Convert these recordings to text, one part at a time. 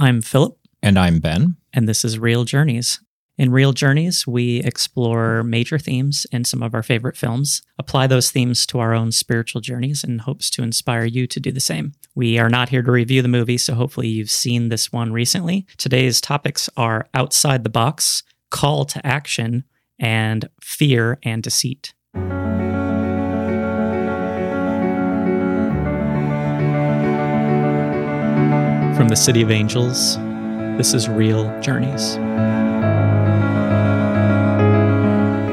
I'm Philip, And I'm Ben. and this is Real Journeys. In Real Journeys, we explore major themes in some of our favorite films, apply those themes to our own spiritual journeys, in hopes to inspire you to do the same. We are not here to review the movie, so hopefully you've seen this one recently. Today's topics are outside the box, call to action, and fear and deceit. From the City of Angels, this is Real Journeys.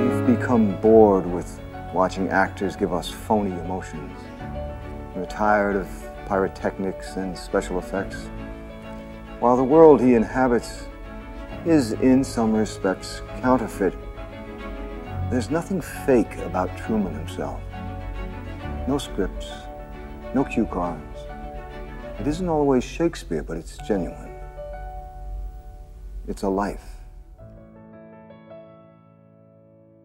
We've become bored with watching actors give us phony emotions. We're tired of pyrotechnics and special effects. While the world he inhabits is, in some respects, counterfeit, there's nothing fake about Truman himself. No scripts, no cue cards. It isn't always Shakespeare, but it's genuine. It's a life.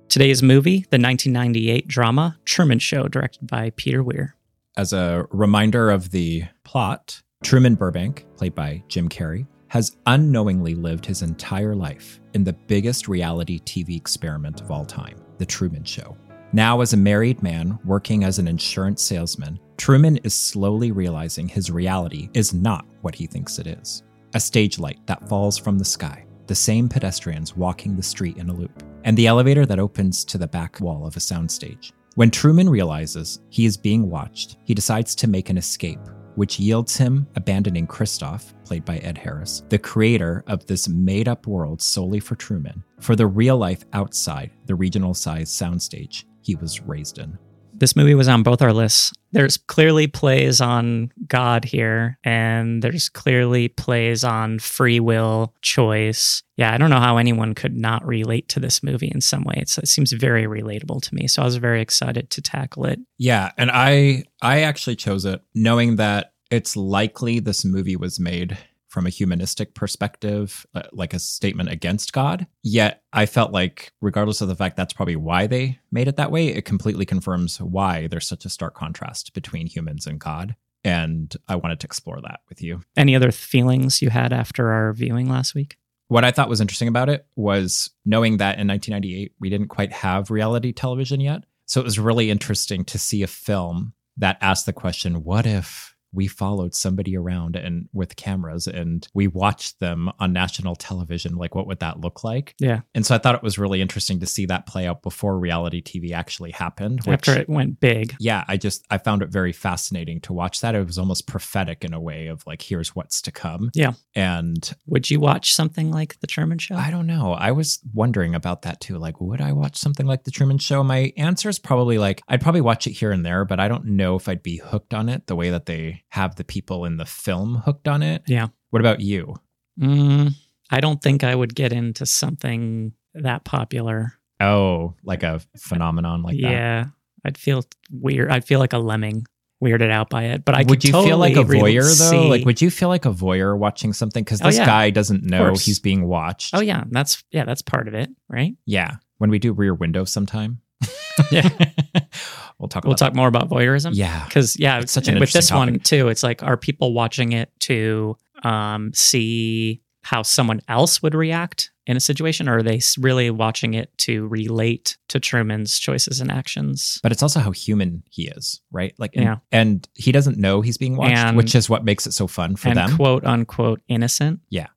Today's movie, the 1998 drama Truman Show, directed by Peter Weir. As a reminder of the plot, Truman Burbank, played by Jim Carrey, has unknowingly lived his entire life in the biggest reality TV experiment of all time, The Truman Show. Now, as a married man working as an insurance salesman, Truman is slowly realizing his reality is not what he thinks it is. A stage light that falls from the sky, the same pedestrians walking the street in a loop, and the elevator that opens to the back wall of a soundstage. When Truman realizes he is being watched, he decides to make an escape, which yields him abandoning Christof, played by Ed Harris, the creator of this made up world solely for Truman, for the real life outside the regional sized soundstage he was raised in. This movie was on both our lists. There's clearly plays on God here, and there's clearly plays on free will, choice. Yeah, I don't know how anyone could not relate to this movie in some way. It's, it seems very relatable to me. So I was very excited to tackle it. Yeah, and I I actually chose it knowing that it's likely this movie was made from a humanistic perspective, uh, like a statement against God. Yet I felt like, regardless of the fact that's probably why they made it that way, it completely confirms why there's such a stark contrast between humans and God. And I wanted to explore that with you. Any other feelings you had after our viewing last week? What I thought was interesting about it was knowing that in 1998, we didn't quite have reality television yet. So it was really interesting to see a film that asked the question what if we followed somebody around and with cameras and we watched them on national television like what would that look like Yeah. and so i thought it was really interesting to see that play out before reality tv actually happened which, After it went big. yeah i just i found it very fascinating to watch that it was almost prophetic in a way of like here's what's to come Yeah. and Would you watch something like The Truman Show? I don't know. I was wondering about that too. Like, would I watch something like The Truman Show? My answer is probably like, I'd probably watch it here and there, but I don't know if I'd be hooked on it the way that they have the people in the film hooked on it. Yeah. What about you? Mm, I don't think I would get into something that popular. Oh, like a phenomenon like that. yeah, I'd feel weird. I'd feel like a lemming, weirded out by it. But I would you feel like a totally voyeur though? see- Like, would you feel like a voyeur watching something? Because Oh, this yeah. guy doesn't know he's being watched. oh yeah, that's yeah, that's part of it, right? yeah. When we do Rear Window sometime, Yeah, we'll talk. we'll talk more about voyeurism. Yeah. because yeah, It's such an with this interesting one too. It's like, are people watching it to um, see how someone else would react in a situation, or are they really watching it to relate to Truman's choices and actions? but it's also how human he is, right? Like, and, Yeah. and he doesn't know he's being watched, And- which is what makes it so fun for and them. quote unquote innocent. Yeah.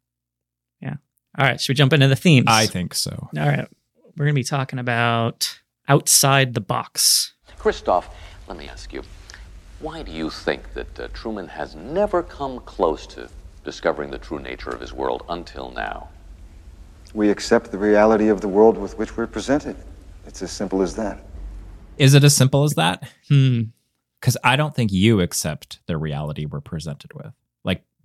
Yeah. All right. Should we jump into the themes? I think so. All right. We're going to be talking about outside the box. Christof, let me ask you, why do you think that uh, Truman has never come close to discovering the true nature of his world until now? We accept the reality of the world with which we're presented. It's as simple as that. Is it as simple as that? Hmm. Because I don't think you accept the reality we're presented with, like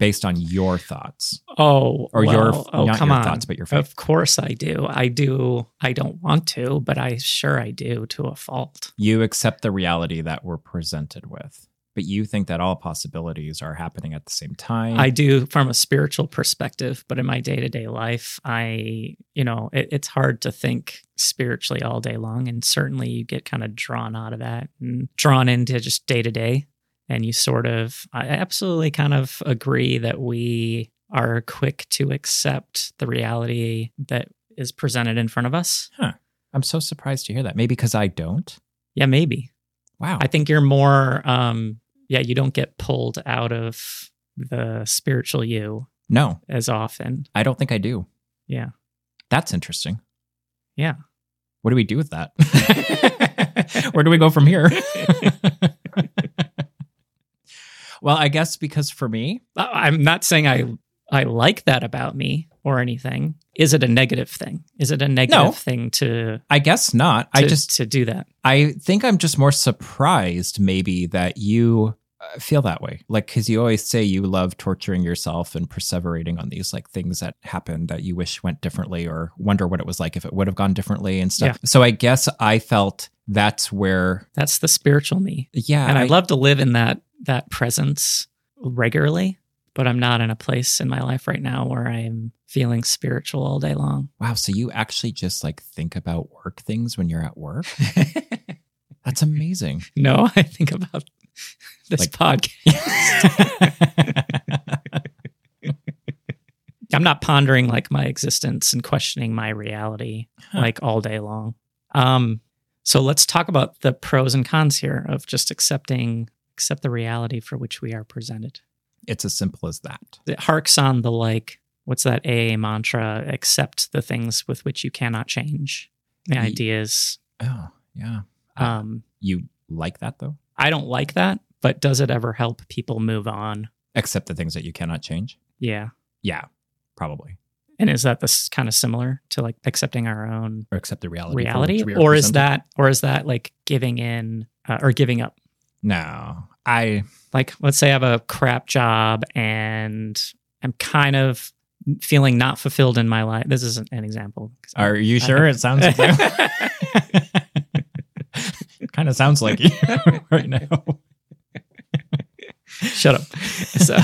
based on your thoughts. Oh, Or your- well, oh, not come your on. thoughts, but your faith. Of course I do. I do. I don't want to, but I sure I do to a fault. You accept the reality that we're presented with, but you think that all possibilities are happening at the same time. I do from a spiritual perspective, but in my day to day life, I, you know, it, it's hard to think spiritually all day long. And certainly you get kind of drawn out of that and drawn into just day to day. And you sort of, I absolutely kind of agree that we are quick to accept the reality that is presented in front of us. I'm so surprised to hear that. Maybe because I don't. Yeah, maybe. Wow. I think you're more um yeah, you don't get pulled out of the spiritual you no, as often. I don't think I do. Yeah. That's interesting. Yeah. What do we do with that? Where do we go from here? well, I guess because for me, I- I'm not saying I I like that about me or anything. Is it a negative thing? Is it a negative No. thing to I guess not. I just to do that? I think I'm just more surprised maybe that you uh, feel that way. Like cuz you always say you love torturing yourself and perseverating on these like things that happened that you wish went differently or wonder what it was like if it would have gone differently and stuff. So I guess I felt that's where That's the spiritual me. yeah, and I, love to live in that that presence regularly but i'm not in a place in my life right now where i'm feeling spiritual all day long Wow, so you actually just like think about work things when you're at work? That's amazing. no i think about this Like- podcast i'm not pondering like my existence and questioning my reality Huh. like all day long um so let's talk about the pros and cons here of just accepting accept the reality for which we are presented it's as simple as that. it harks on the like what's that AA mantra accept the things with which you cannot change the Ye- ideas Oh, yeah. um You like that though? I don't like that but does it ever help people move on Except the things that you cannot change? yeah Yeah, probably. and is that this kind of similar to like accepting our own Or accept the reality. reality which we are or is that or is that like giving in uh, or giving up No. I like let's say I have a crap job and I'm kind of feeling not fulfilled in my life this isn't an example are you I sure? It sounds like kind of sounds like you right now. Shut up. So,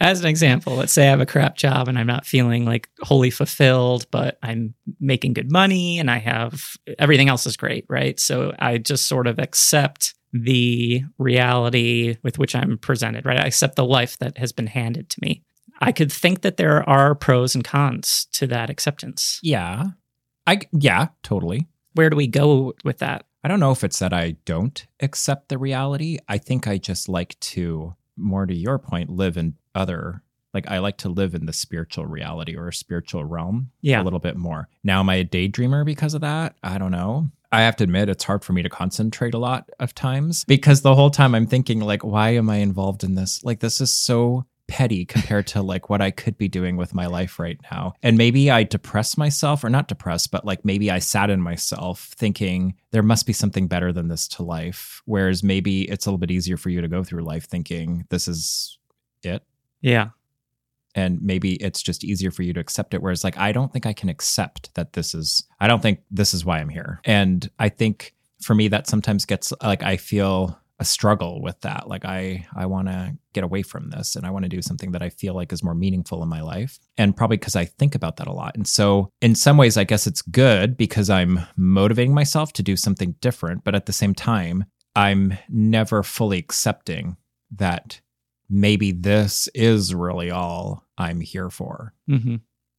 as an example, let's say I have a crap job and I'm not feeling like wholly fulfilled, but I'm making good money and I have everything else is great, right? So I just sort of accept the reality with which I'm presented, right? I accept the life that has been handed to me. I could think that there are pros and cons to that acceptance. yeah. I yeah, totally. Where do we go with that? I don't know if it's that I don't accept the reality. I think I just like to, more to your point, live in other, like I like to live in the spiritual reality or spiritual realm Yeah. a little bit more. Now, am I a daydreamer because of that? I don't know. I have to admit, it's hard for me to concentrate a lot of times because the whole time I'm thinking, like, why am I involved in this? Like, this is so petty compared to like what I could be doing with my life right now. And maybe I depress myself or not depress, but like maybe I sadden myself thinking there must be something better than this to life. Whereas maybe it's a little bit easier for you to go through life thinking this is it. Yeah. And maybe it's just easier for you to accept it. Whereas like I don't think I can accept that this is I don't think this is why I'm here. And I think for me that sometimes gets like I feel a struggle with that. Like I I want to get away from this and I want to do something that I feel like is more meaningful in my life. And probably because I think about that a lot. And so in some ways I guess it's good because I'm motivating myself to do something different, but at the same time I'm never fully accepting that maybe this is really all I'm here for. hmm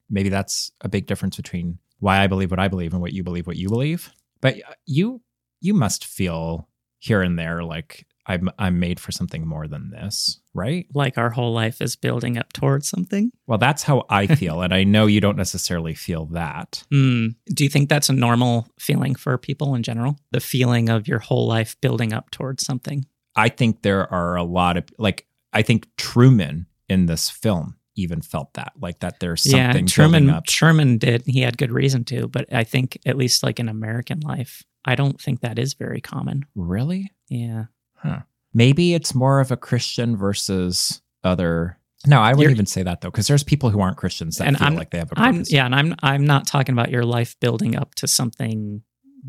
Maybe that's a big difference between why I believe what I believe and what you believe what you believe. But you you must feel here and there like I'm I'm made for something more than this, right? Like our whole life is building up towards something. Well, that's how I feel and I know you don't necessarily feel that. Mm. Do you think that's a normal feeling for people in general? The feeling of your whole life building up towards something? I think there are a lot of like I think Truman in this film even felt that like that there's something yeah, Truman up. Truman did. He had good reason to, but I think at least like in American life, I don't think that is very common. Really? Yeah. Huh. Maybe it's more of a Christian versus other. No, I wouldn't You're- even say that though, because there's people who aren't Christians that And feel I'm- like they have a I'm yeah, and I'm I'm not talking about your life building up to something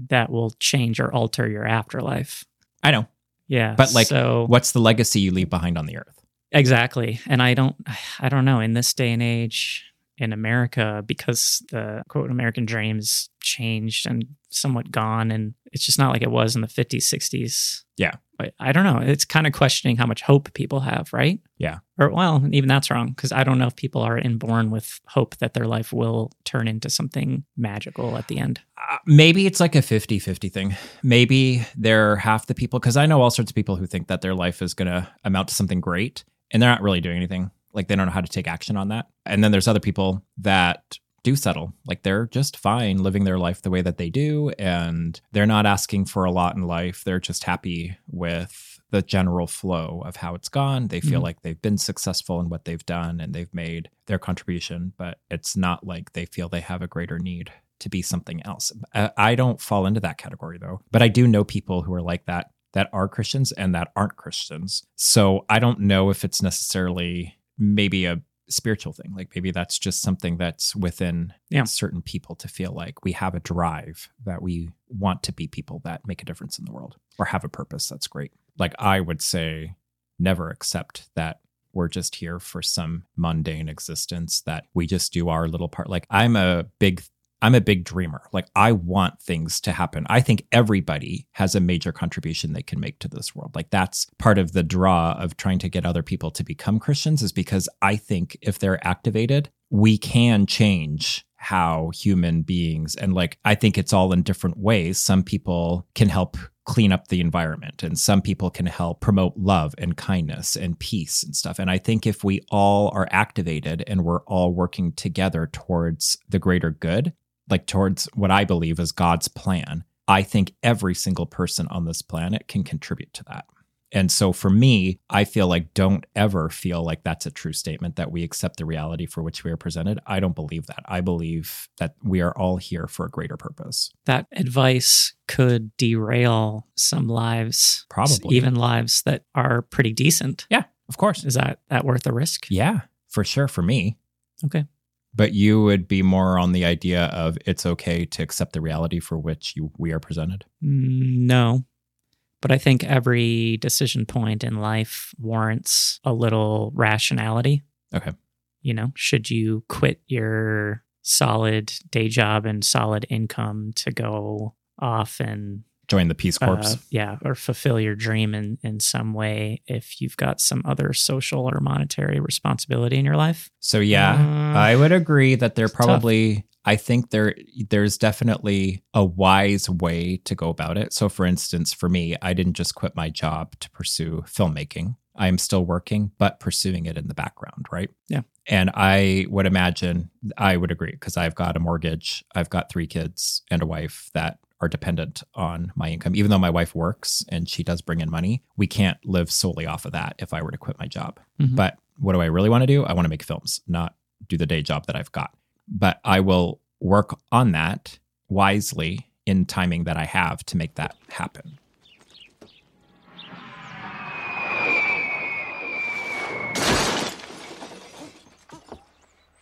that will change or alter your afterlife. I know. Yeah. But, like, so What's the legacy you leave behind on the earth? Exactly. And I don't I don't know in this day and age in America because the quote American dreams changed and somewhat gone and it's just not like it was in the 50s 60s Yeah. but i don't know it's kind of questioning how much hope people have right Yeah. or well even that's wrong because i don't know if people are inborn with hope that their life will turn into something magical at the end Uh, maybe it's like a 50 50 thing. Maybe they're half the people, because I know all sorts of people who think that their life is going to amount to something great and they're not really doing anything. Like they don't know how to take action on that. And then there's other people that do settle. Like they're just fine living their life the way that they do. And they're not asking for a lot in life. They're just happy with the general flow of how it's gone. They feel Mhm. like they've been successful in what they've done and they've made their contribution, but it's not like they feel they have a greater need to be something else. I don't fall into that category though, but I do know people who are like that that are Christians and that aren't Christians. So I don't know if it's necessarily maybe a spiritual thing. Like maybe that's just something that's within Yeah. certain people to feel like we have a drive that we want to be people that make a difference in the world or have a purpose. That's great. Like I would say never accept that we're just here for some mundane existence that we just do our little part. Like I'm a big I'm a big dreamer. Like I want things to happen. I think everybody has a major contribution they can make to this world. Like that's part of the draw of trying to get other people to become Christians is because I think if they're activated, we can change how human beings and like I think it's all in different ways. Some people can help clean up the environment and some people can help promote love and kindness and peace and stuff. And I think if we all are activated and we're all working together towards the greater good, like towards what I believe is God's plan, I think every single person on this planet can contribute to that. And so for me, I feel like don't ever feel like that's a true statement that we accept the reality for which we are presented. I don't believe that. I believe that we are all here for a greater purpose. that advice could derail some lives Probably. even lives that are pretty decent Yeah, of course. is that that worth the risk Yeah, for sure for me. okay But you would be more on the idea of it's okay to accept the reality for which you, we are presented. Mm, No. But I think every decision point in life warrants a little rationality. Okay. You know, should you quit your solid day job and solid income to go off and Join the Peace Corps. uh, yeah, or fulfill your dream in in some way if you've got some other social or monetary responsibility in your life? So yeah, Uh, I would agree that there it's tough. probably I think there there's definitely a wise way to go about it. So for instance, for me, I didn't just quit my job to pursue filmmaking. I am still working but pursuing it in the background, right? Yeah. And I would imagine I would agree because I've got a mortgage, I've got 3 kids and a wife that are dependent on my income. Even though my wife works and she does bring in money, we can't live solely off of that if I were to quit my job. Mhm. But what do I really want to do? I want to make films, not do the day job that I've got. But I will work on that wisely in timing that I have to make that happen.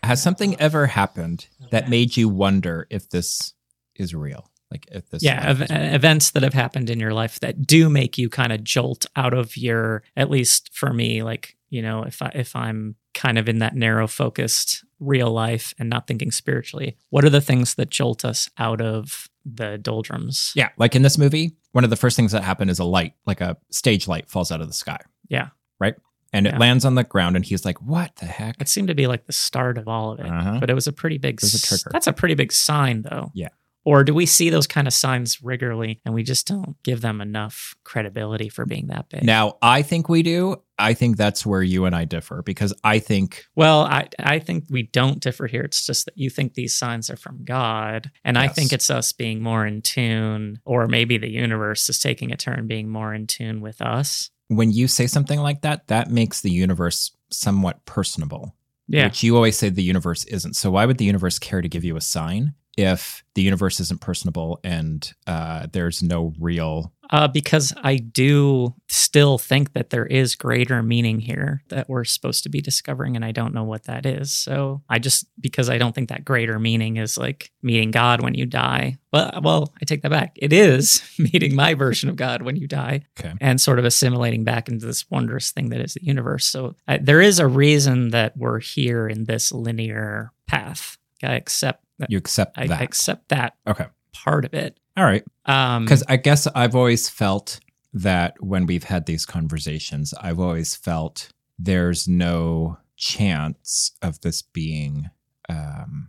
Has something ever happened that made you wonder if this is real? Like if this yeah, ev- events that have happened in your life that do make you kind of jolt out of your at least for me like, you know, if I if I'm kind of in that narrow focused real life and not thinking spiritually, what are the things that jolt us out of the doldrums? Yeah, like in this movie, one of the first things that happen is a light, like a stage light, falls out of the sky. Yeah. Right. And it lands on the ground, and he's like, "What the heck?" It seemed to be like the start of all of it, Uh-huh. but it was a pretty big. It was a trigger. That's a pretty big sign, though. Yeah. Or do we see those kind of signs regularly, and we just don't give them enough credibility for being that big? Now, I think we do. I think that's where you and I differ because I think Well, I I think we don't differ here. It's just that you think these signs are from God, and I think it's us being more in tune, or maybe the universe is taking a turn being more in tune with us. when you say something like that, that makes the universe somewhat personable, Yeah, which you always say the universe isn't. So, why would the universe care to give you a sign if the universe isn't personable and uh, there's no real Uh, because I do still think that there is greater meaning here that we're supposed to be discovering, and I don't know what that is. So I just, because I don't think that greater meaning is like meeting God when you die. Well, well, I take that back. It is meeting my version of God when you die Okay. and sort of assimilating back into this wondrous thing that is the universe. So uh, there is a reason that we're here in this linear path. I accept. You accept I, that. I accept that okay. part of it. All right. Um, Because I guess I've always felt that when we've had these conversations, I've always felt there's no chance of this being um,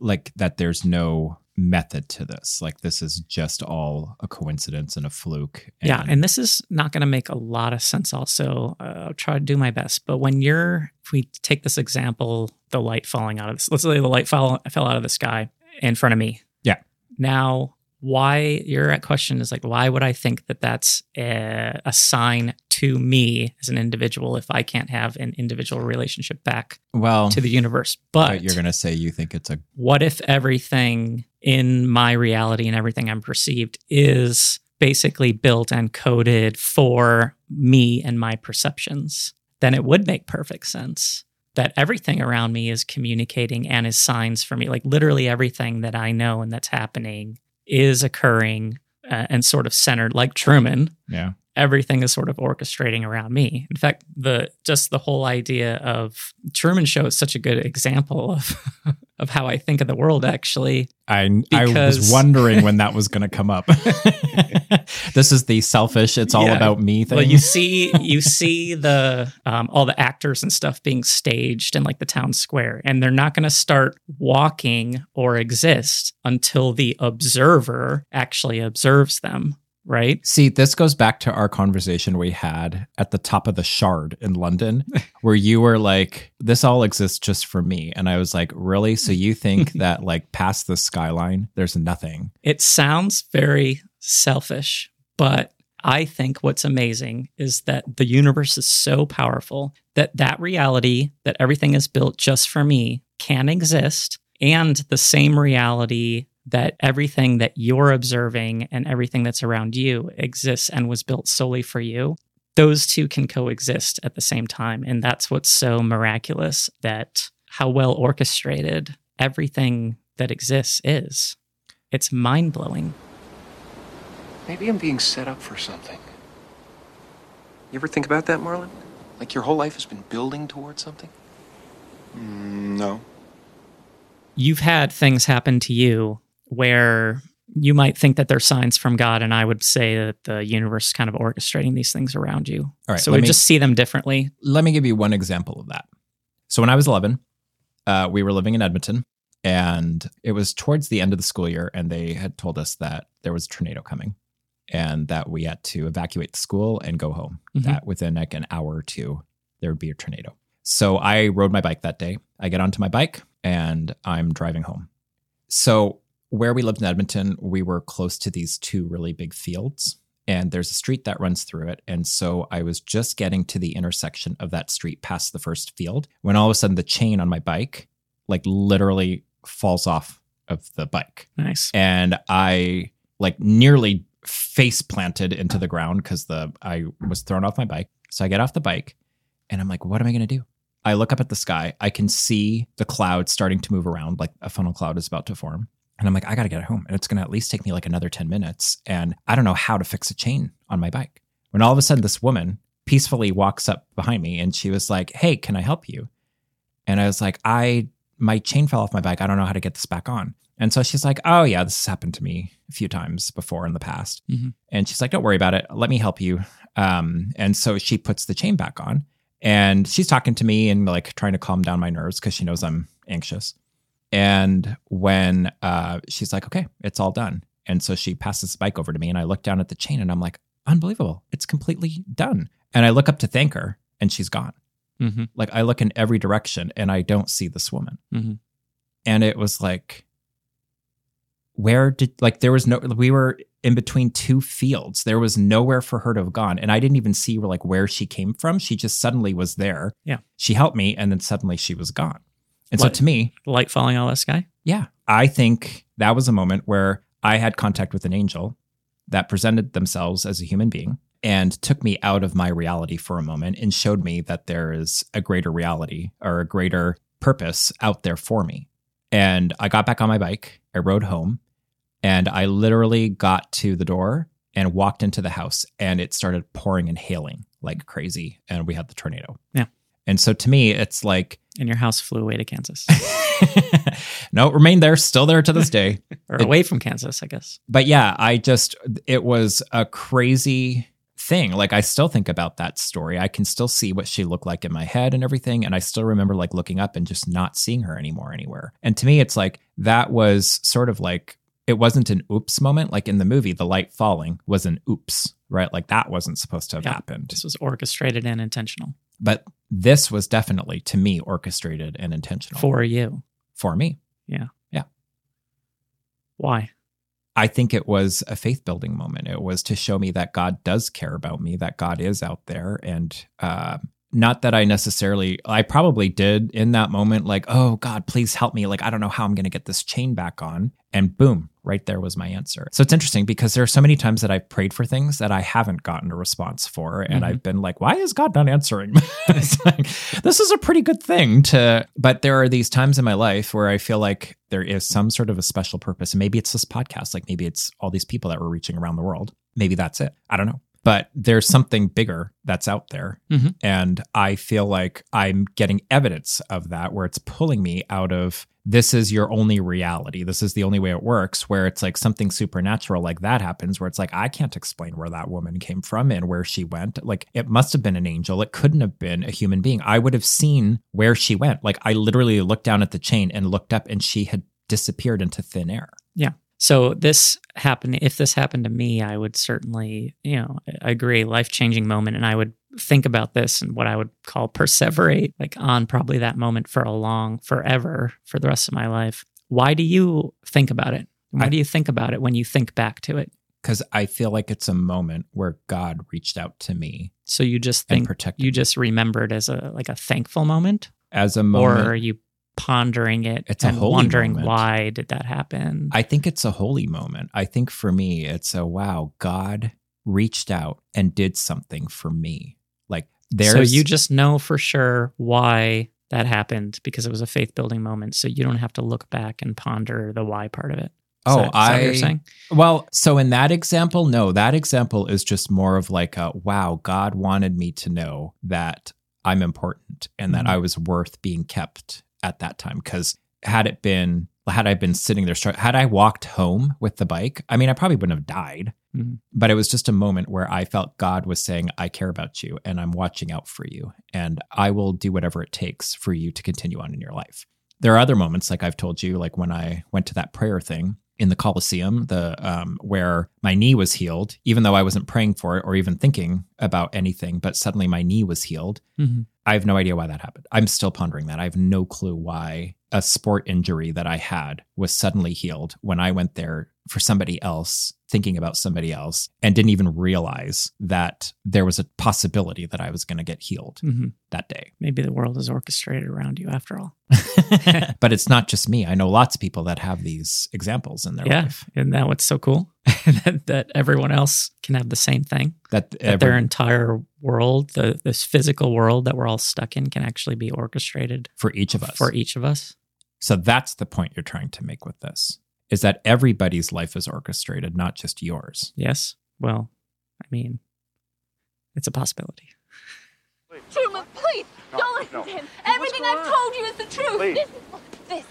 like that. There's no method to this. Like this is just all a coincidence and a fluke. Yeah, and this is not going to make a lot of sense. Also, uh, I'll try to do my best. But when you're, if we take this example, the light falling out of this, let's say the light fell fell out of the sky in front of me. Yeah. Now, why your question is like, why would I think that that's a, a sign to me as an individual if I can't have an individual relationship back well, to the universe? But you're gonna say you think it's a what if everything in my reality and everything I'm perceived is basically built and coded for me and my perceptions? Then it would make perfect sense that everything around me is communicating and is signs for me. Like literally everything that I know and that's happening is occurring uh, and sort of centered, like Truman yeah. Everything is sort of orchestrating around me. In fact, the just the whole idea of Truman Show is such a good example of of how I think of the world. Actually, I I was wondering when that was gonna come up. this is the selfish. It's all Yeah. about me thing. well, you see you see the um, all the actors and stuff being staged in like the town square, and they're not going to start walking or exist until the observer actually observes them. Right? See, this goes back to our conversation we had at the top of the Shard in London, where you were like, "This all exists just for me," and I was like, "Really? So you think that like past the skyline, there's nothing?" It sounds very selfish, but I think what's amazing is that the universe is so powerful that that reality that everything is built just for me can exist and the same reality that everything that you're observing and everything that's around you exists and was built solely for you. Those two can coexist at the same time. And that's what's so miraculous that how well orchestrated everything that exists is. It's mind blowing. Maybe I'm being set up for something. You ever think about that, Marlon? Like your whole life has been building towards something? Mm, no. You've had things happen to you where you might think that they're signs from God, and I would say that the universe is kind of orchestrating these things around you. All right, so we me- just see them differently. Let me give you one example of that. So when I was 11, uh, we were living in Edmonton, and it was towards the end of the school year, and they had told us that there was a tornado coming, and that we had to evacuate the school and go home. Mhm. That within like an hour or two, there would be a tornado. So I rode my bike that day. I get onto my bike and I'm driving home. So where we lived in Edmonton, we were close to these two really big fields and there's a street that runs through it. And so I was just getting to the intersection of that street past the first field when all of a sudden the chain on my bike, like literally falls off of the bike. Nice. And I like nearly face planted into the ground because the I was thrown off my bike. So I get off the bike and I'm like, what am I gonna do? I look up at the sky. I can see the clouds starting to move around, like a funnel cloud is about to form. And I'm like, I gotta get home. And it's gonna at least take me like another 10 minutes. And I don't know how to fix a chain on my bike. When all of a sudden this woman peacefully walks up behind me and she was like, Hey, can I help you? And I was like, I my chain fell off my bike. I don't know how to get this back on. And so she's like, Oh yeah, this has happened to me a few times before in the past. Mhm. And she's like, Don't worry about it. Let me help you. Um, and so she puts the chain back on and she's talking to me and like trying to calm down my nerves because she knows I'm anxious. And when uh, she's like, okay, it's all done. And so she passes the bike over to me and I look down at the chain and I'm like, unbelievable. It's completely done. And I look up to thank her and she's gone. Mm-hmm. Like I look in every direction and I don't see this woman. Mhm. And it was like, where did, like, there was no, we were in between two fields. There was nowhere for her to have gone. And I didn't even see like where she came from. She just suddenly was there. Yeah. She helped me and then suddenly she was gone. And so to me, Light falling out of the sky. yeah, I think that was a moment where I had contact with an angel that presented themselves as a human being and took me out of my reality for a moment and showed me that there is a greater reality or a greater purpose out there for me. And I got back on my bike, I rode home, and I literally got to the door and walked into the house and it started pouring and hailing like crazy. And we had the tornado. Yeah. And so to me, it's like, And your house flew away to Kansas no, it remained there, still there to this day. or It- away from Kansas, I guess. but yeah, I just, it was a crazy thing. Like, I still think about that story. I can still see what she looked like in my head and everything. And I still remember like looking up and just not seeing her anymore anywhere. And to me, it's like that was sort of like, it wasn't an oops moment. Like in the movie, the light falling was an oops, right? Like that wasn't supposed to have Yeah. happened. This was orchestrated and intentional But this was definitely, to me, orchestrated and intentional for you. for me. Yeah. Yeah. Why? I think it was a faith building moment. It was to show me that God does care about me, that God is out there. And uh, not that I necessarily, I probably did in that moment, like, oh, God, please help me. Like, I don't know how I'm going to get this chain back on. And boom, right there was my answer. So it's interesting because there are so many times that I've prayed for things that I haven't gotten a response for. And Mhm. I've been like, why is God not answering? like, this is a pretty good thing to, but there are these times in my life where I feel like there is some sort of a special purpose. And maybe it's this podcast, like maybe it's all these people that were reaching around the world. Maybe that's it. I don't know. But there's something bigger that's out there. Mhm. And I feel like I'm getting evidence of that where it's pulling me out of this is your only reality. This is the only way it works, where it's like something supernatural like that happens, where it's like, I can't explain where that woman came from and where she went. Like, it must have been an angel. It couldn't have been a human being. I would have seen where she went. Like, I literally looked down at the chain and looked up, and she had disappeared into thin air. Yeah. So this happened. If this happened to me, I would certainly, you know, agree, life changing moment, and I would think about this and what I would call perseverate, like on probably that moment for a long, forever, for the rest of my life. Why do you think about it? Why I- do you think about it when you think back to it? Because I feel like it's a moment where God reached out to me So you just think protected you just remembered as a like a thankful moment, as a moment, or are you pondering it It's a and wondering moment. why did that happen? I think it's a holy moment. I think for me, it's a wow, God reached out and did something for me. There's so you just know for sure why that happened because it was a faith building moment. So you don't have to look back and ponder the why part of it. Is Oh, that- that what you're I- saying? well, so in that example, no, that example is just more of like a wow, God wanted me to know that I'm important and that Mhm. I was worth being kept at that time. Because had it been, had I been sitting there, had I walked home with the bike, I mean, I probably wouldn't have died. Mhm. But it was just a moment where I felt God was saying, I care about you and I'm watching out for you and I will do whatever it takes for you to continue on in your life. There are other moments, like I've told you, like when I went to that prayer thing in the Colosseum, the um, where my knee was healed, even though I wasn't praying for it or even thinking about anything, but suddenly my knee was healed. Mhm. I have no idea why that happened. I'm still pondering that. I have no clue why a sport injury that I had was suddenly healed when I went there for somebody else, thinking about somebody else, and didn't even realize that there was a possibility that I was going to get healed Mhm. that day. Maybe the world is orchestrated around you after all. but it's not just me. I know lots of people that have these examples in their yeah. life. Isn't that what's so cool? that, that everyone else can have the same thing. That, That every- their entire world, the this physical world that we're all stuck in, can actually be orchestrated for each of us. for each of us. So that's the point you're trying to make with this is that everybody's life is orchestrated, not just yours. Yes. Well, I mean, it's a possibility. Truman, please, don't listen to him. Everything I've told you is the truth. Please. This, this,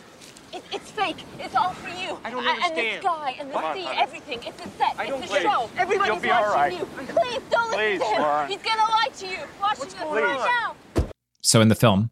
it, it's fake. It's all for you. I don't And- And the sky and the Come on, sea, everything. It's a set. I don't it's a believe- show. Everybody's You'll be watching all right. you. Please, don't listen to him. Laura. He's gonna lie to you. Watching What's us going right on? now. So in the film,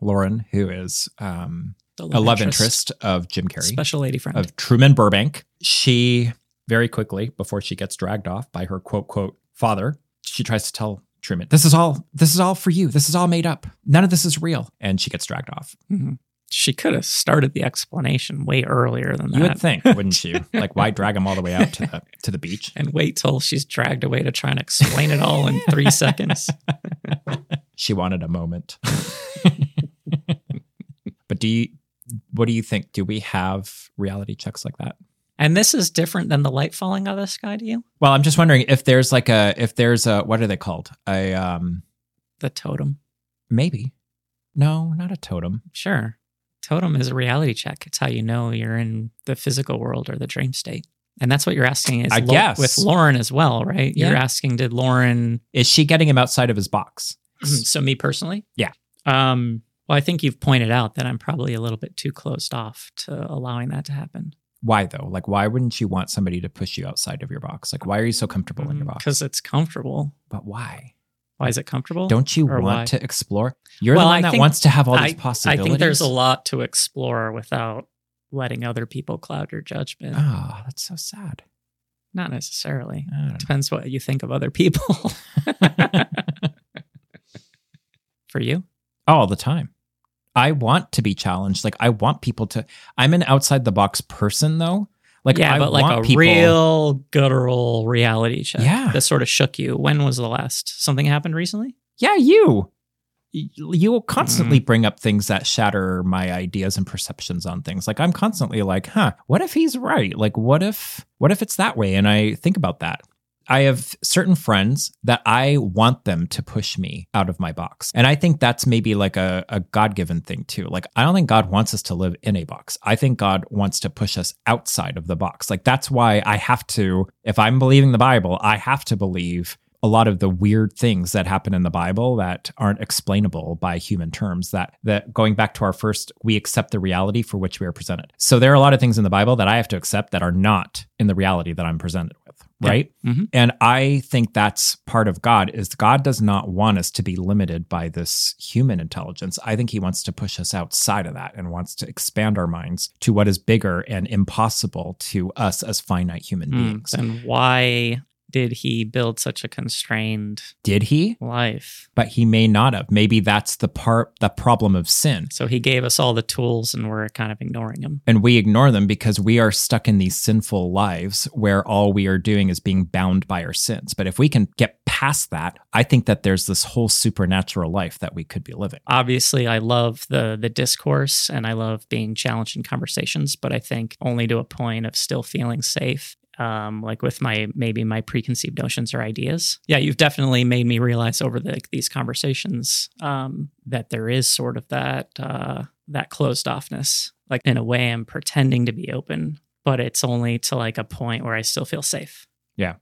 Lauren, who is um, The a love interest of Jim Carrey, Special lady friend. of Truman Burbank, she very quickly, before she gets dragged off by her quote, quote, father, she tries to tell Truman, this is all, this is all for you. This is all made up. None of this is real. And she gets dragged off. Mhm. She could have started the explanation way earlier than that. You would think, wouldn't you? Like, why drag him all the way out to the to the beach? and wait till she's dragged away to try and explain it all in three seconds. She wanted a moment. but do you what do you think? Do we have reality checks like that? And this is different than the light falling out of the sky to you? Well, I'm just wondering if there's like a if there's a what are they called? A um The totem. maybe. No, not a totem. Sure. Totem is a reality check. It's how you know you're in the physical world or the dream state. And that's what you're asking is I Lo- guess. with Lauren as well, right? You're asking did Lauren Is she getting him outside of his box? so me personally? Yeah. Um well, I think you've pointed out that I'm probably a little bit too closed off to allowing that to happen. Why though? Like why wouldn't you want somebody to push you outside of your box? Like why are you so comfortable in your mm, box? Because it's comfortable. But why? Why is it comfortable? Don't you want why? to explore? You're Well, the one I that think- wants to have all these I possibilities. I think there's a lot to explore without letting other people cloud your judgment. Oh, that's so sad. Not necessarily. Don't know. Depends what you think of other people. For you? all the time. I want to be challenged. Like I want people to. I'm an outside the box person though. Like yeah, I but like a people, real guttural reality check. Yeah. That sort of shook you. When was the last? Something happened recently? Yeah, you. You will constantly Mm-hmm. bring up things that shatter my ideas and perceptions on things. Like I'm constantly like, huh, what if he's right? Like what if what if it's that way? And I think about that. I have certain friends that I want them to push me out of my box. And I think that's maybe like a, a God given thing too. Like, I don't think God wants us to live in a box. I think God wants to push us outside of the box. Like, that's why I have to, if I'm believing the Bible, I have to believe a lot of the weird things that happen in the Bible that aren't explainable by human terms that that going back to our first we accept the reality for which we are presented. So there are a lot of things in the Bible that I have to accept that are not in the reality that I'm presented right? Mhm. And I think that's part of God is God does not want us to be limited by this human intelligence. I think he wants to push us outside of that and wants to expand our minds to what is bigger and impossible to us as finite human Hmm, beings. and why did he build such a constrained Did he? life? but he may not have. Maybe that's the part, the problem of sin. So he gave us all the tools and we're kind of ignoring them. And we ignore them because we are stuck in these sinful lives where all we are doing is being bound by our sins. But if we can get past that, I think that there's this whole supernatural life that we could be living. Obviously, I love the the discourse and I love being challenged in conversations, but I think only to a point of still feeling safe. Um, like with my maybe my preconceived notions or ideas. Yeah, you've definitely made me realize over the, these conversations um, that there is sort of that uh, that closed offness. Like in a way, I'm pretending to be open, but it's only to like a point where I still feel safe. Yeah.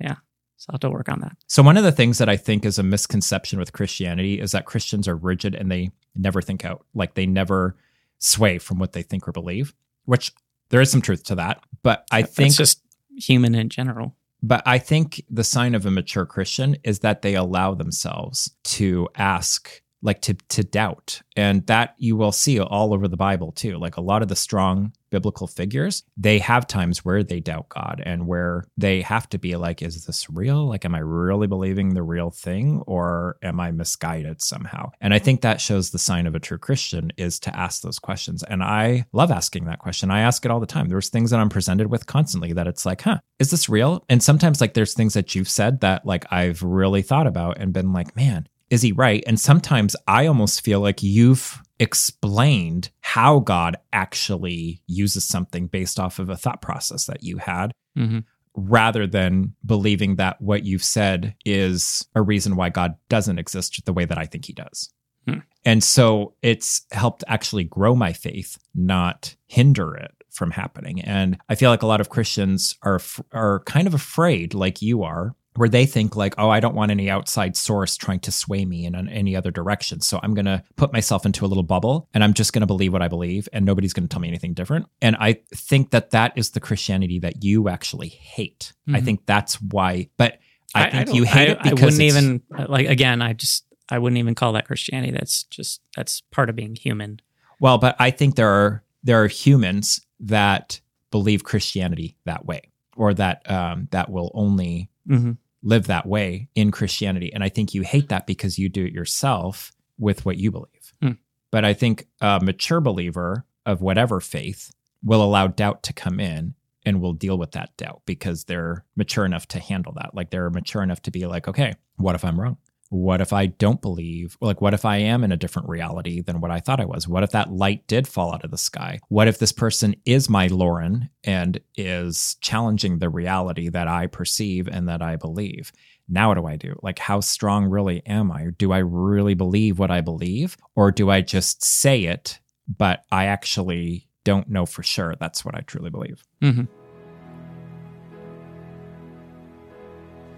yeah. So I'll have to work on that. So, one of the things that I think is a misconception with Christianity is that Christians are rigid and they never think out, like they never sway from what they think or believe, which there is some truth to that. But I think it's just human in general. But I think the sign of a mature Christian is that they allow themselves to ask, like to to doubt. And that you will see all over the Bible too. Like a lot of the strong biblical figures, they have times where they doubt God and where they have to be like, is this real? Like, am I really believing the real thing or am I misguided somehow? And I think that shows the sign of a true Christian is to ask those questions. And I love asking that question. I ask it all the time. There's things that I'm presented with constantly that it's like, huh, is this real? And sometimes like there's things that you've said that like I've really thought about and been like, man, is he right? And sometimes I almost feel like you've explained how God actually uses something based off of a thought process that you had Mm-hmm. rather than believing that what you've said is a reason why God doesn't exist the way that I think he does. Hmm. And so it's helped actually grow my faith, not hinder it from happening. And I feel like a lot of Christians are are kind of afraid like you are where they think like, "Oh, I don't want any outside source trying to sway me in an- any other direction. So I'm going to put myself into a little bubble and I'm just going to believe what I believe and nobody's going to tell me anything different." And I think that that is the Christianity that you actually hate. I Mhm. think that's why but I, think don't- you hate I, it because I wouldn't even like again. I just I wouldn't even call that Christianity. That's just that's part of being human. Well, but I think there are there are humans that believe Christianity that way, or that um, that will only Mm-hmm. Live that way in Christianity. And I think you hate that because you do it yourself with what you believe. Hmm. But I think a mature believer of whatever faith will allow doubt to come in and will deal with that doubt because they're mature enough to handle that. Like they're mature enough to be like, okay, what if I'm wrong? What if I don't believe? Like, what if I am in a different reality than what I thought I was? What if that light did fall out of the sky? What if this person is my Lauren and is challenging the reality that I perceive and that I believe? Now, what do I do? Like, how strong really am I? Do I really believe what I believe? Or do I just say it, but I actually don't know for sure that's what I truly believe? hmm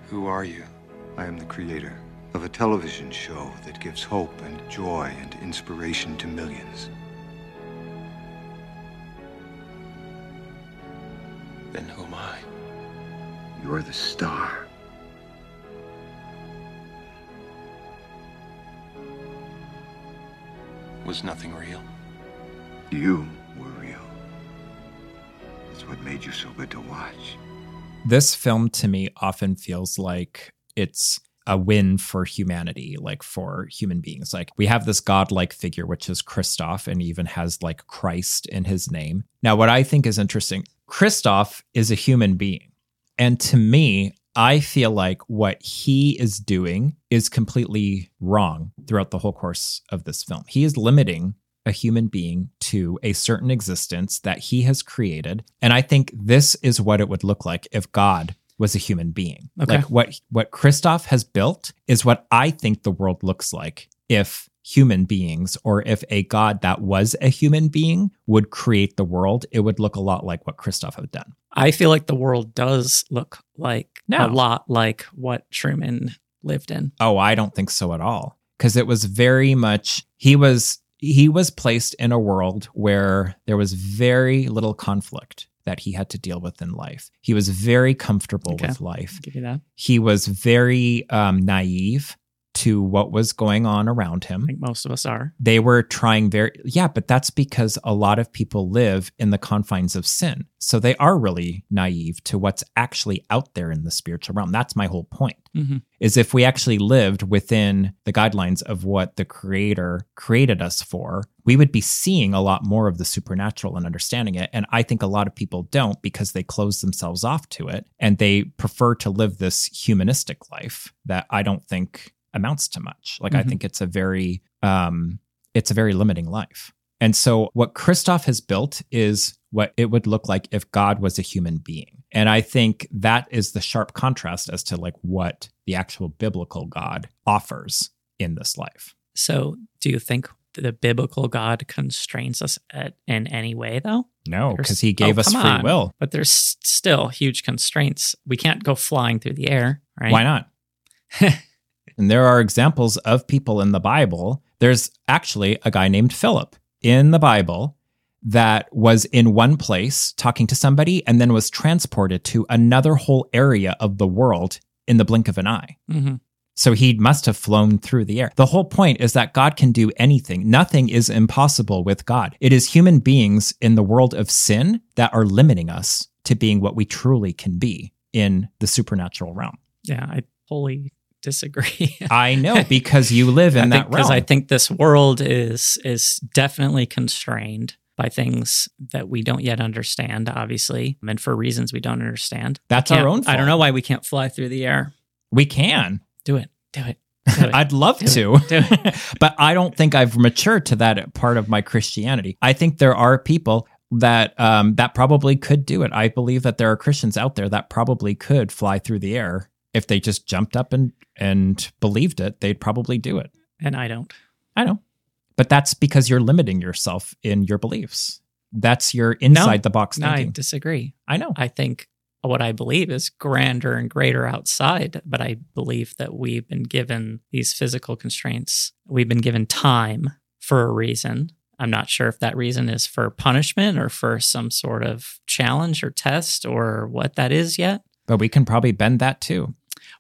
Who are you? I am the creator of a television show that gives hope and joy and inspiration to millions. Then who am I? You're the star. Was nothing real? You were real. That's what made you so good to watch. This film to me often feels like it's a win for humanity, like for human beings. Like we have this godlike figure, which is Christof, and even has like Christ in his name. Now, what I think is interesting, Christof is a human being. And to me, I feel like what he is doing is completely wrong throughout the whole course of this film. He is limiting a human being to a certain existence that he has created. And I think this is what it would look like if God was a human being. Okay. Like what what Christof has built is what I think the world looks like if human beings or if a god that was a human being would create the world, it would look a lot like what Christof had done. I feel like the world does look like No. a lot like what Truman lived in. Oh, I don't think so at all. Because it was very much he was he was placed in a world where there was very little conflict that he had to deal with in life. He was very comfortable Okay. with life. I'll give you that. He was very um, naive to what was going on around him. I think most of us are. they were trying very yeah but that's because a lot of people live in the confines of sin so they are really naive to what's actually out there in the spiritual realm that's my whole point Mhm. is if we actually lived within the guidelines of what the creator created us for we would be seeing a lot more of the supernatural and understanding it and i think a lot of people don't because they close themselves off to it and they prefer to live this humanistic life that i don't think amounts to much like i Mhm. think it's a very um it's a very limiting life and so what christof has built is what it would look like if god was a human being and i think that is the sharp contrast as to like what the actual biblical god offers in this life So, do you think the biblical God constrains us at, in any way, though? no because he gave oh, us free on. will But there's still huge constraints. We can't go flying through the air, right? why not and there are examples of people in the bible there's actually a guy named philip in the bible that was in one place talking to somebody and then was transported to another whole area of the world in the blink of an eye. hmm So he must have flown through the air. The whole point is that God can do anything. Nothing is impossible with God. It is human beings in the world of sin that are limiting us to being what we truly can be in the supernatural realm. Yeah, I fully disagree. I know because you live in I that think, because realm. I think this world is is definitely constrained by things that we don't yet understand, obviously, and for reasons we don't understand. That's our own I don't know why we can't fly through the air. we can. Do it. Do it. Do it. I'd love Do to, but I don't think I've matured to that part of my Christianity. I think there are people that um, that probably could do it. I believe that there are Christians out there that probably could fly through the air if they just jumped up and and believed it. They'd probably do it. and I don't. I know, but that's because you're limiting yourself in your beliefs. That's your inside the box No, I disagree. I know. I think what I believe is grander and greater outside, but I believe that we've been given these physical constraints. We've been given time for a reason. I'm not sure if that reason is for punishment or for some sort of challenge or test or what that is yet. But we can probably bend that too.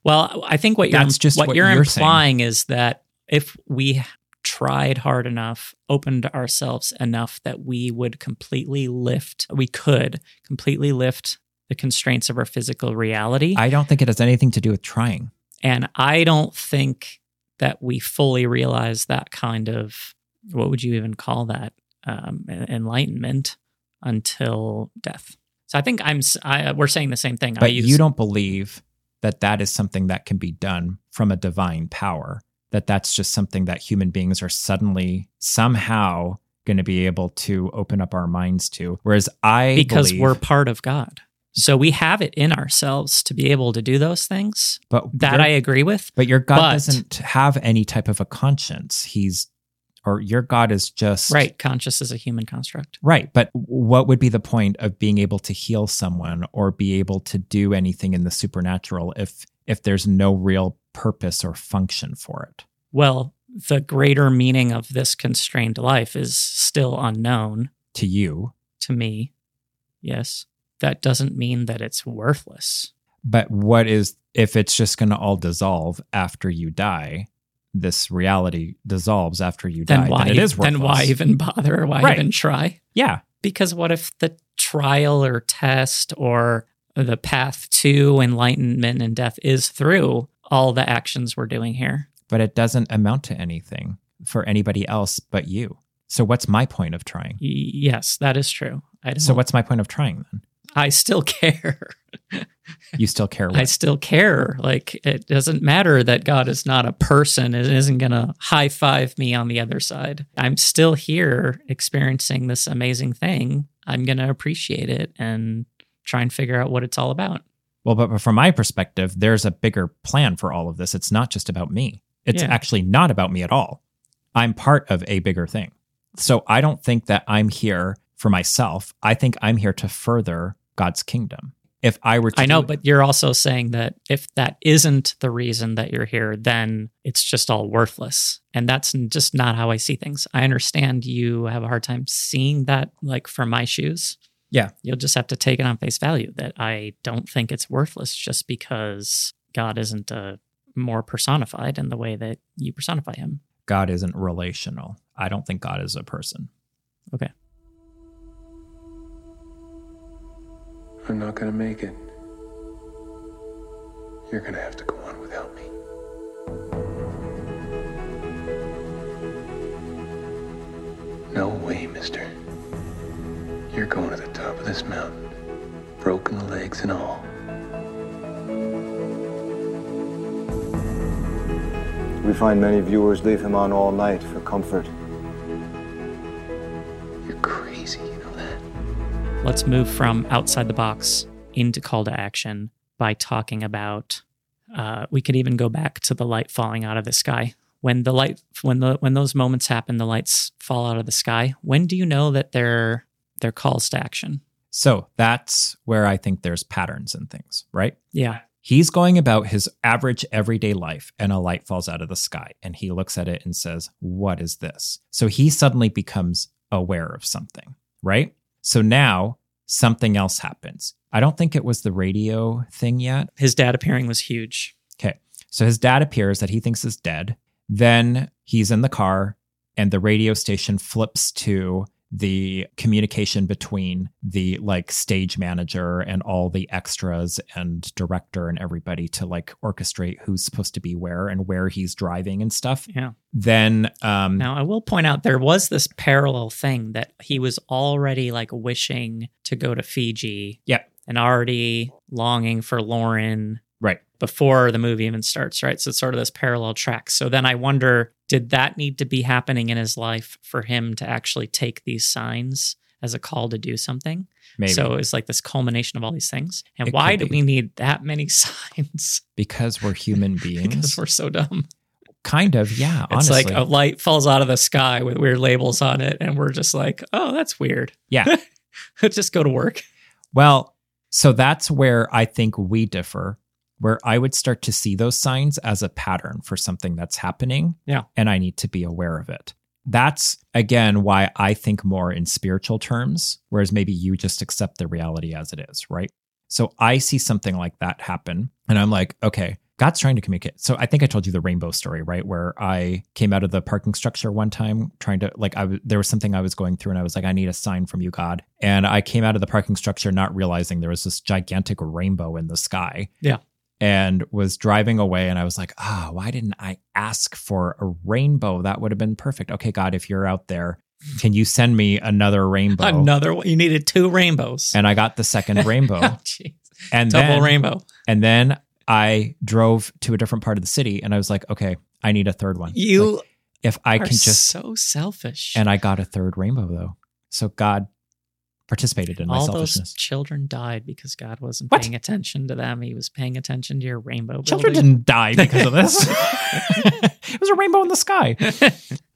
Well, I think what you're just what, what you're, you're saying. implying is that if we tried hard enough, opened ourselves enough that we would completely lift, we could completely lift the constraints of our physical reality. I don't think it has anything to do with trying. and I don't think that we fully realize that kind of what would you even call that um, enlightenment until death. So I think I'm I, we're saying the same thing. I But use, you don't believe that that is something that can be done from a divine power. that that's just something that human beings are suddenly somehow going to be able to open up our minds to. Whereas I because believe- we're part of God. So we have it in ourselves to be able to do those things. but That I agree with. but your God but- doesn't have any type of a conscience. He's or your God is just Right. Conscious is a human construct. Right. But what would be the point of being able to heal someone or be able to do anything in the supernatural if if there's no real purpose or function for it? Well, the greater meaning of this constrained life is still unknown To you. to me. Yes. That doesn't mean that it's worthless. But what is if it's just going to all dissolve after you die? This reality dissolves after you die. Then why, it is then why even bother? Why Right. even try? Yeah. Because what if the trial or test or the path to enlightenment and death is through all the actions we're doing here? But it doesn't amount to anything for anybody else but you. So what's my point of trying? Y- yes, that is true. I don't, So what's my point of trying then? I still care. You still care what? I still care. Like it doesn't matter that God is not a person. It isn't going to high five me on the other side. I'm still here experiencing this amazing thing. I'm going to appreciate it and try and figure out what it's all about. Well, but from my perspective, there's a bigger plan for all of this. It's not just about me. It's Yeah. actually not about me at all. I'm part of a bigger thing. So I don't think that I'm here for myself. I think I'm here to further God's kingdom. If I were to I know, do- but you're also saying that if that isn't the reason that you're here, then it's just all worthless. And that's just not how I see things. I understand you have a hard time seeing that, like from my shoes. Yeah. You'll just have to take it on face value that I don't think it's worthless just because God isn't uh, more personified in the way that you personify him. God isn't relational. I don't think God is a person. Okay. I'm not gonna make it. You're gonna have to go on without me. No way, mister. You're going to the top of this mountain, broken legs and all. We find many viewers leave him on all night for comfort. Let's move from outside the box into call to action by talking about. Uh, we could even go back to the light falling out of the sky. When the light, when the when those moments happen, the lights fall out of the sky. When do you know that they're they're calls to action? So that's where I think there's patterns and things, right? Yeah, He's going about his average everyday life and a light falls out of the sky and he looks at it and says, What is this? So he suddenly becomes aware of something, right? So now something else happens. I don't think it was the radio thing yet. his dad appearing was huge. Okay. So his dad appears that he thinks is dead. Then he's in the car and the radio station flips to the communication between the like stage manager and all the extras and director and everybody to like orchestrate who's supposed to be where and where he's driving and stuff. Yeah. Then um Now I will point out there was this parallel thing that he was already like wishing to go to Fiji. Yeah. And already longing for Lauren right. before the movie even starts, right? So it's sort of this parallel track. So then I wonder, did that need to be happening in his life for him to actually take these signs as a call to do something? Maybe So it's like this culmination of all these things. And It why do we need that many signs? because we're human beings. because we're so dumb. kind of, yeah. It's honestly. like a light falls out of the sky with weird labels on it, and we're just like, oh, that's weird. Yeah. just go to work. Well, so that's where I think we differ, where I would start to see those signs as a pattern for something that's happening. Yeah. And I need to be aware of it. That's again why I think more in spiritual terms, whereas maybe you just accept the reality as it is, right? So I see something like that happen, and I'm like, okay, God's trying to communicate. So I think I told you the rainbow story, right? Where I came out of the parking structure one time trying to like I w- there was something I was going through and I was like I need a sign from you God. And I came out of the parking structure not realizing there was this gigantic rainbow in the sky. Yeah. And was driving away and I was like, "Ah, why didn't I ask for a rainbow? That would have been perfect. Okay, God, if you're out there, can you send me another rainbow?" Another one. You needed two rainbows. And I got the second rainbow. Oh, jeez. and Double then, rainbow. and then I drove to a different part of the city and I was like, okay, I need a third one. You Like, if I can just so selfish. and I got a third rainbow though. So God participated in my all selfishness. those children died because God wasn't What? paying attention to them. He was paying attention to your rainbow. Children building. didn't die because of this. it was a rainbow in the sky.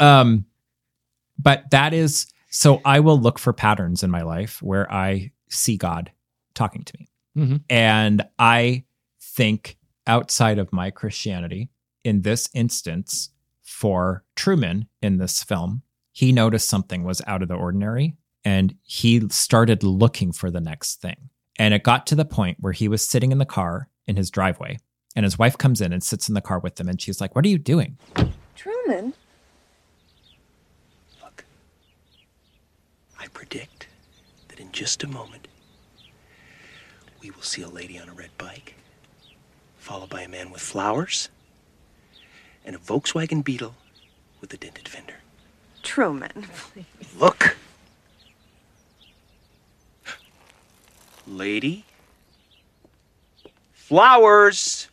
Um, but that is so I will look for patterns in my life where I see God talking to me. Mhm. And I think outside of my Christianity, in this instance, for Truman in this film, he noticed something was out of the ordinary and he started looking for the next thing. And it got to the point where he was sitting in the car in his driveway and his wife comes in and sits in the car with him and she's like, What are you doing? Truman? Look, I predict that in just a moment, we will see a lady on a red bike, followed by a man with flowers, and a Volkswagen Beetle with a dented fender. Truman, please. Look! Lady. Flowers.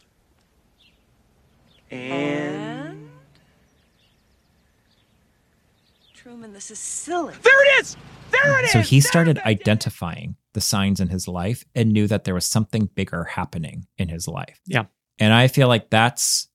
And. Truman, this is silly. There it is! There it is! So he started identifying the signs in his life and knew that there was something bigger happening in his life. Yeah. And I feel like that's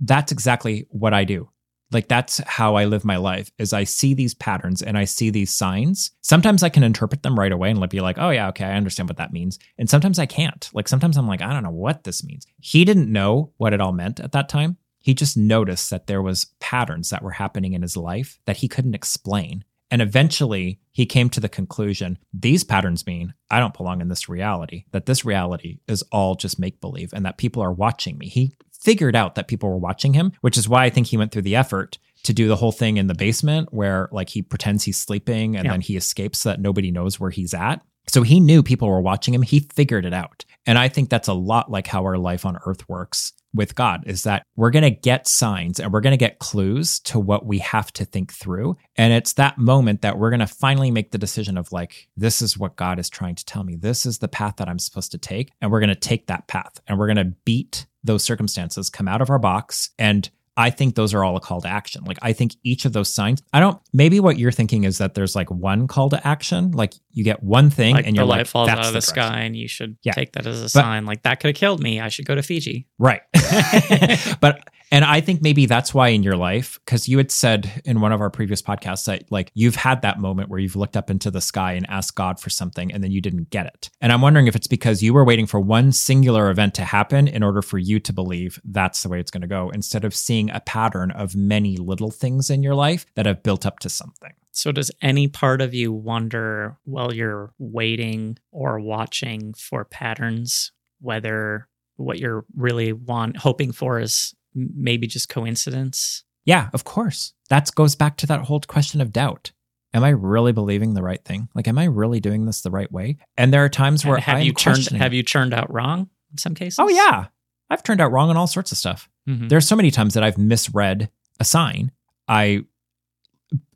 that's exactly what I do. Like that's how I live my life is I see these patterns and I see these signs. Sometimes I can interpret them right away and be like, "Oh yeah, okay, I understand what that means." And sometimes I can't. Like sometimes I'm like, "I don't know what this means." He didn't know what it all meant at that time. He just noticed that there was patterns that were happening in his life that he couldn't explain. And eventually he came to the conclusion these patterns mean I don't belong in this reality, that this reality is all just make believe and that people are watching me. He figured out that people were watching him, which is why I think he went through the effort to do the whole thing in the basement where like he pretends he's sleeping and Yeah. then he escapes so that nobody knows where he's at. So he knew people were watching him. He figured it out. And I think that's a lot like how our life on earth works with God is that we're going to get signs and we're going to get clues to what we have to think through. And it's that moment that we're going to finally make the decision of like, this is what God is trying to tell me. This is the path that I'm supposed to take. And we're going to take that path and we're going to beat those circumstances, come out of our box. And I think those are all a call to action. Like, I think each of those signs, I don't, maybe what you're thinking is that there's like one call to action. Like, you get one thing like and the you're light like, falls that's out of the, direction." sky, and you should Yeah. take that as a But- sign. Like that could have killed me. I should go to Fiji. Right. but and I think maybe that's why in your life, because you had said in one of our previous podcasts that like you've had that moment where you've looked up into the sky and asked God for something and then you didn't get it. And I'm wondering if it's because you were waiting for one singular event to happen in order for you to believe that's the way it's going to go, instead of seeing a pattern of many little things in your life that have built up to something. So, does any part of you wonder while you're waiting or watching for patterns whether what you're really want hoping for is maybe just coincidence? Yeah, of course. That goes back to that whole question of doubt. Am I really believing the right thing? Like, am I really doing this the right way? And there are times where have I'm you turned have you turned out wrong in some cases? Oh yeah, I've turned out wrong on all sorts of stuff. Mhm. There's so many times that I've misread a sign. I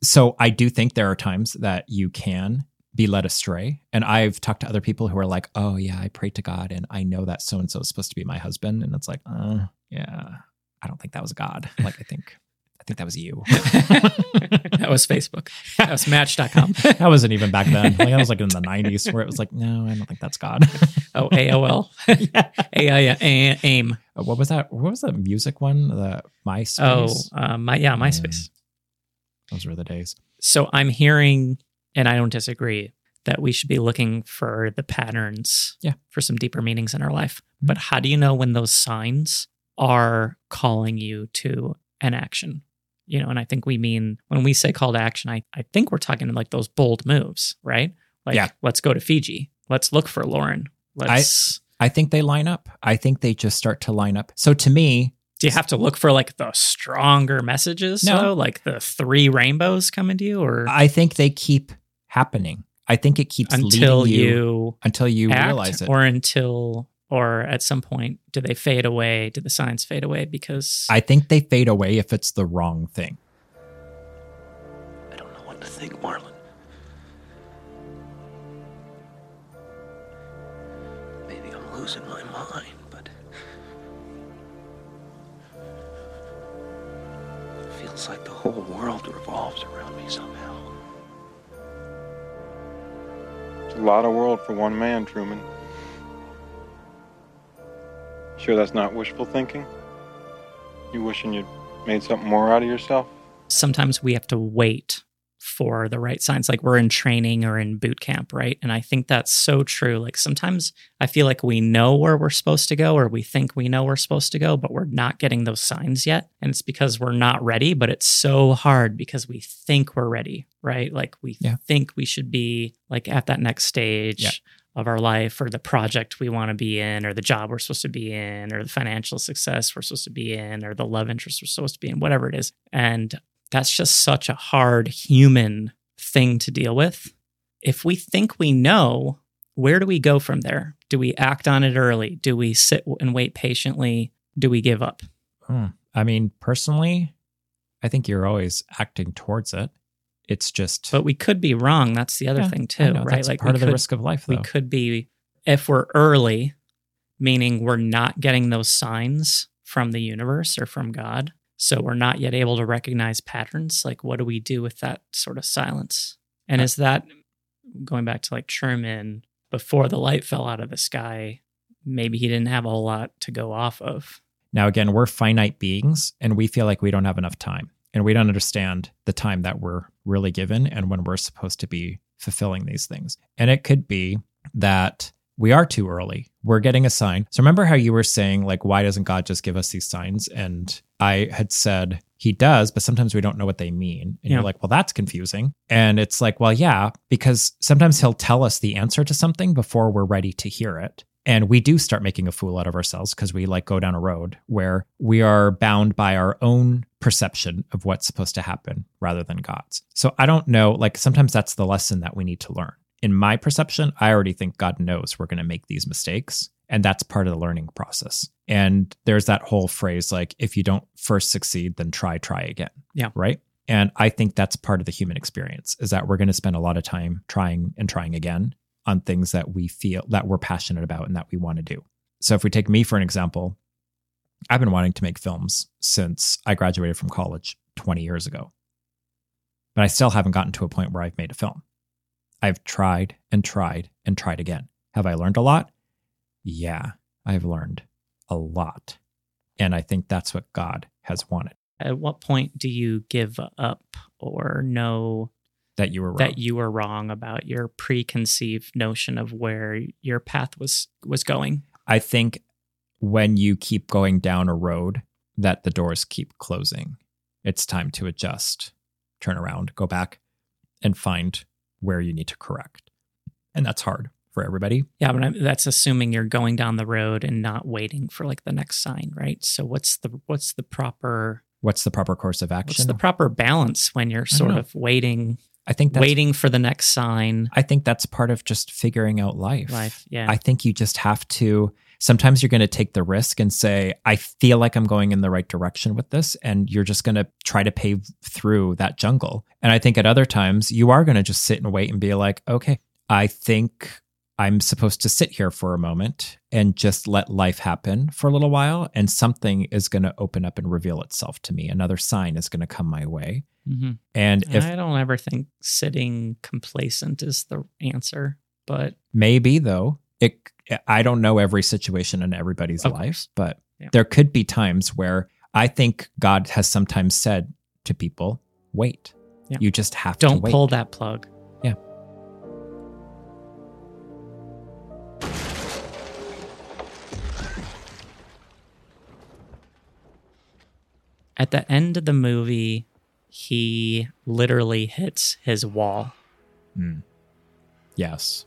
so I do think there are times that you can be led astray. And I've talked to other people who are like, "Oh yeah, I prayed to God and I know that so and so is supposed to be my husband." And it's like, "Uh, yeah, I don't think that was God. Like I think I think that was you." that was Facebook. That was Match.com. that wasn't even back then. Like I was like in the 90s where it was like, "No, I don't think that's God." Oh, AOL. A- AIM. Uh, what was that? What was the music one? The Oh, MySpace. uh, my yeah, MySpace. Those were the days. So I'm hearing, and I don't disagree, that we should be looking for the patterns Yeah. for some deeper meanings in our life. But how do you know when those signs are calling you to an action? You know, and I think we mean when we say call to action, I, I think we're talking like those bold moves, right? Like, Yeah. let's go to Fiji. Let's look for Lauren. Let's. I think they line up. I think they just start to line up. So to me, do you have to look for like the stronger messages? No. though? like the three rainbows coming to you, or I think they keep happening. I think it keeps until leading you, you until you realize it. or until or at some point do they fade away do the signs fade away because I think they fade away if it's the wrong thing. I don't know what to think, Marlon. Maybe I'm losing my mind, but. it feels like the whole world revolves around me somehow. It's a lot of world for one man, Truman. Sure that's not wishful thinking? You wishing you'd made something more out of yourself? sometimes we have to wait for the right signs like we're in training or in boot camp right and i think that's so true like sometimes i feel like we know where we're supposed to go or we think we know we're supposed to go but we're not getting those signs yet and it's because we're not ready but it's so hard because we think we're ready right like we Yeah. think we should be like at that next stage Yeah. Of our life or the project we want to be in or the job we're supposed to be in or the financial success we're supposed to be in or the love interest we're supposed to be in whatever it is and that's just such a hard human thing to deal with. If we think we know, where do we go from there? Do we act on it early? Do we sit and wait patiently? Do we give up? Hmm. I mean, personally, I think you're always acting towards it. It's just But we could be wrong. That's the other Yeah, thing too, know, right? That's we part of the risk of life, though. we could be if we're early, meaning we're not getting those signs from the universe or from God. So we're not yet able to recognize patterns. Like, what do we do with that sort of silence? And is that going back to like Truman before the light fell out of the sky? Maybe he didn't have a whole lot to go off of. Now, again, we're finite beings and we feel like we don't have enough time and we don't understand the time that we're really given and when we're supposed to be fulfilling these things. And it could be that we are too early. We're getting a sign. So remember how you were saying, like, why doesn't God just give us these signs? And I had said, he does, but sometimes we don't know what they mean. And Yeah. you're like, well, that's confusing. And it's like, well, yeah, because sometimes he'll tell us the answer to something before we're ready to hear it. And we do start making a fool out of ourselves because we like go down a road where we are bound by our own perception of what's supposed to happen rather than God's. So I don't know, like sometimes that's the lesson that we need to learn. In my perception, I already think God knows we're going to make these mistakes. And that's part of the learning process. And there's that whole phrase like, if you don't first succeed, then try, try again. Yeah. Right. And I think that's part of the human experience is that we're going to spend a lot of time trying and trying again on things that we feel that we're passionate about and that we want to do. So if we take me for an example, I've been wanting to make films since I graduated from college 20 years ago. But I still haven't gotten to a point where I've made a film. I've tried and tried and tried again. Have I learned a lot? Yeah, I've learned a lot. And I think that's what God has wanted At what point do you give up or know that you were wrong. that you were wrong about your preconceived notion of where your path was was going? I think when you keep going down a road that the doors keep closing, it's time to adjust, turn around, go back, and find where you need to correct. And that's hard for everybody. Yeah, but I'm, that's assuming you're going down the road and not waiting for like the next sign, right? So what's the what's the proper What's the proper course of action? what's the proper balance when you're sort of waiting I think that's waiting for the next sign? I think that's part of just figuring out life. Life, yeah. I think you just have to sometimes you're going to take the risk and say I feel like I'm going in the right direction with this and you're just going to try to pave through that jungle. And I think at other times you are going to just sit and wait and be like, "Okay, I think I'm supposed to sit here for a moment and just let life happen for a little while and something is going to open up and reveal itself to me. Another sign is going to come my way." hmm And if I don't ever think sitting complacent is the answer, but Maybe though. It I don't know every situation in everybody's Of life, but Yeah. there could be times where I think God has sometimes said to people, "Wait. Yeah. You just have to don't wait." pull that plug. At the end of the movie, he literally hits his wall. Mm. Yes.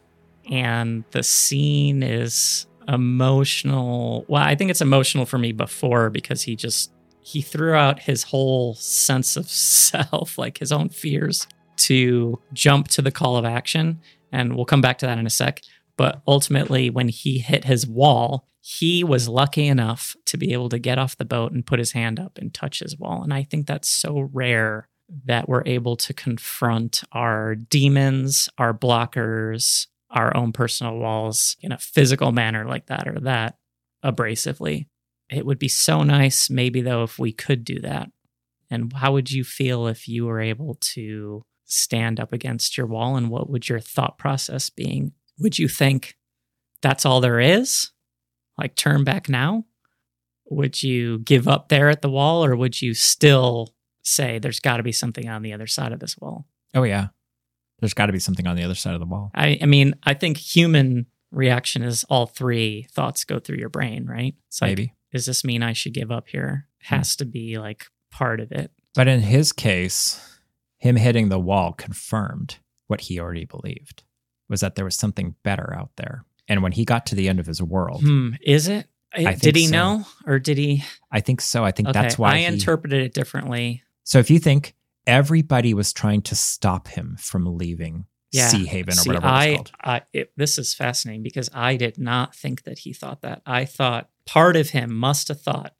and the scene is emotional. Well, I think it's emotional for me before because he just he threw out his whole sense of self, like his own fears to jump to the call of action, and we'll come back to that in a sec. But ultimately when he hit his wall, he was lucky enough to be able to get off the boat and put his hand up and touch his wall. And I think that's so rare that we're able to confront our demons, our blockers, our own personal walls in a physical manner like that or that abrasively. It would be so nice, maybe though, if we could do that And how would you feel if you were able to stand up against your wall? And what would your thought process being? Would you think that's all there is? Like turn back now? Would you give up there at the wall or would you still say there's got to be something on the other side of this wall? Oh yeah. There's got to be something on the other side of the wall. I, I mean, I think human reaction is all three thoughts go through your brain, right? It's like, Maybe. does this mean I should give up here? Hmm. Has to be like part of it. But in his case, him hitting the wall confirmed what he already believed was that there was something better out there. And when he got to the end of his world, Hmm, is it? I did he so. know or did he? I think so. I think Okay, that's why I he- interpreted it differently. So if you think everybody was trying to stop him from leaving Yeah. Seahaven or See, whatever I, it's called. I it, this is fascinating because I did not think that he thought that. I thought part of him must have thought,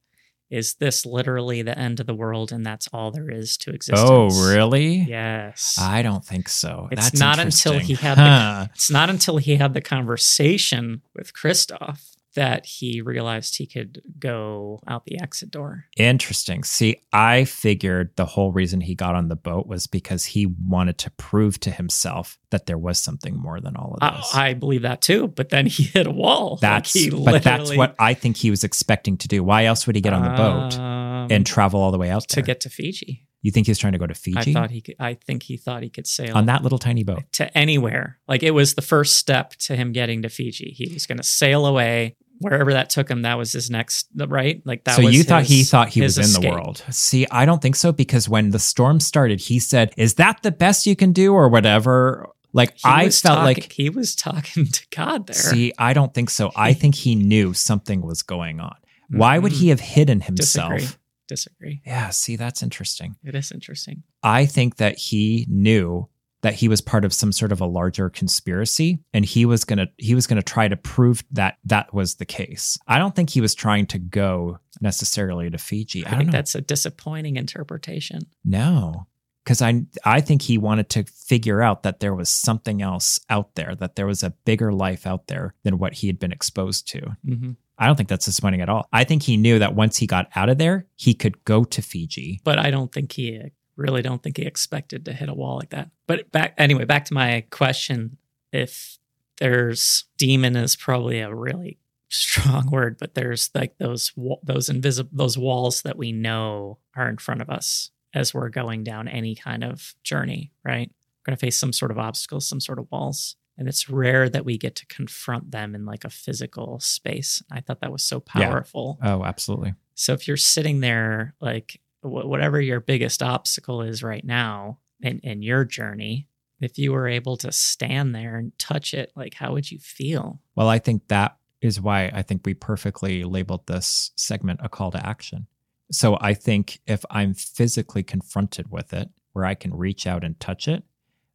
is this literally the end of the world and that's all there is to existence? Oh, really? Yes. I don't think so. It's That's not until he had Huh. the, it's not until he had the conversation with Christof that he realized he could go out the exit door. Interesting. See, I figured the whole reason he got on the boat was because he wanted to prove to himself that there was something more than all of this. I believe that too, but then he hit a wall. Like, that's but that's what I think he was expecting to do. Why else would he get on the boat Um, and travel all the way out to there? get to Fiji. You think he was trying to go to Fiji I thought he could. I think he thought he could sail on that little tiny boat? to anywhere. Like it was the first step to him getting to Fiji. He was going to sail away wherever that took him. That was his next right. Like that. so was you thought he thought he his was in the world. See, I don't think so because when the storm started, he said, "Is that the best you can do or whatever?" Like He I felt talking- like he was talking to God there. See, I don't think so. I think he knew something was going on. Why would he hmm. have hidden himself? Disagree. Disagree. Yeah, see, that's interesting. It is interesting. I think that he knew that he was part of some sort of a larger conspiracy and he was going to he was going to try to prove that that was the case. I don't think he was trying to go necessarily to Fiji. I, I, think know. that's a disappointing interpretation. No. Cuz I I think he wanted to figure out that there was something else out there, that there was a bigger life out there than what he had been exposed to. Mhm. I don't think that's disappointing at all. I think he knew that once he got out of there, he could go to Fiji. But I don't think he really don't think he expected to hit a wall like that. But back anyway, back to my question: If there's demon is probably a really strong word, but there's like those those invisible those walls that we know are in front of us as we're going down any kind of journey. Right, we're gonna face some sort of obstacles, some sort of walls. And it's rare that we get to confront them in like a physical space. I thought that was so Yeah. powerful. Oh, absolutely. So if you're sitting there, like wh- whatever your biggest obstacle is right now in, in your journey, if you were able to stand there and touch it, like how would you feel? Well, I think that is why I think we perfectly labeled this segment a call to action. So I think if I'm physically confronted with it, where I can reach out and touch it,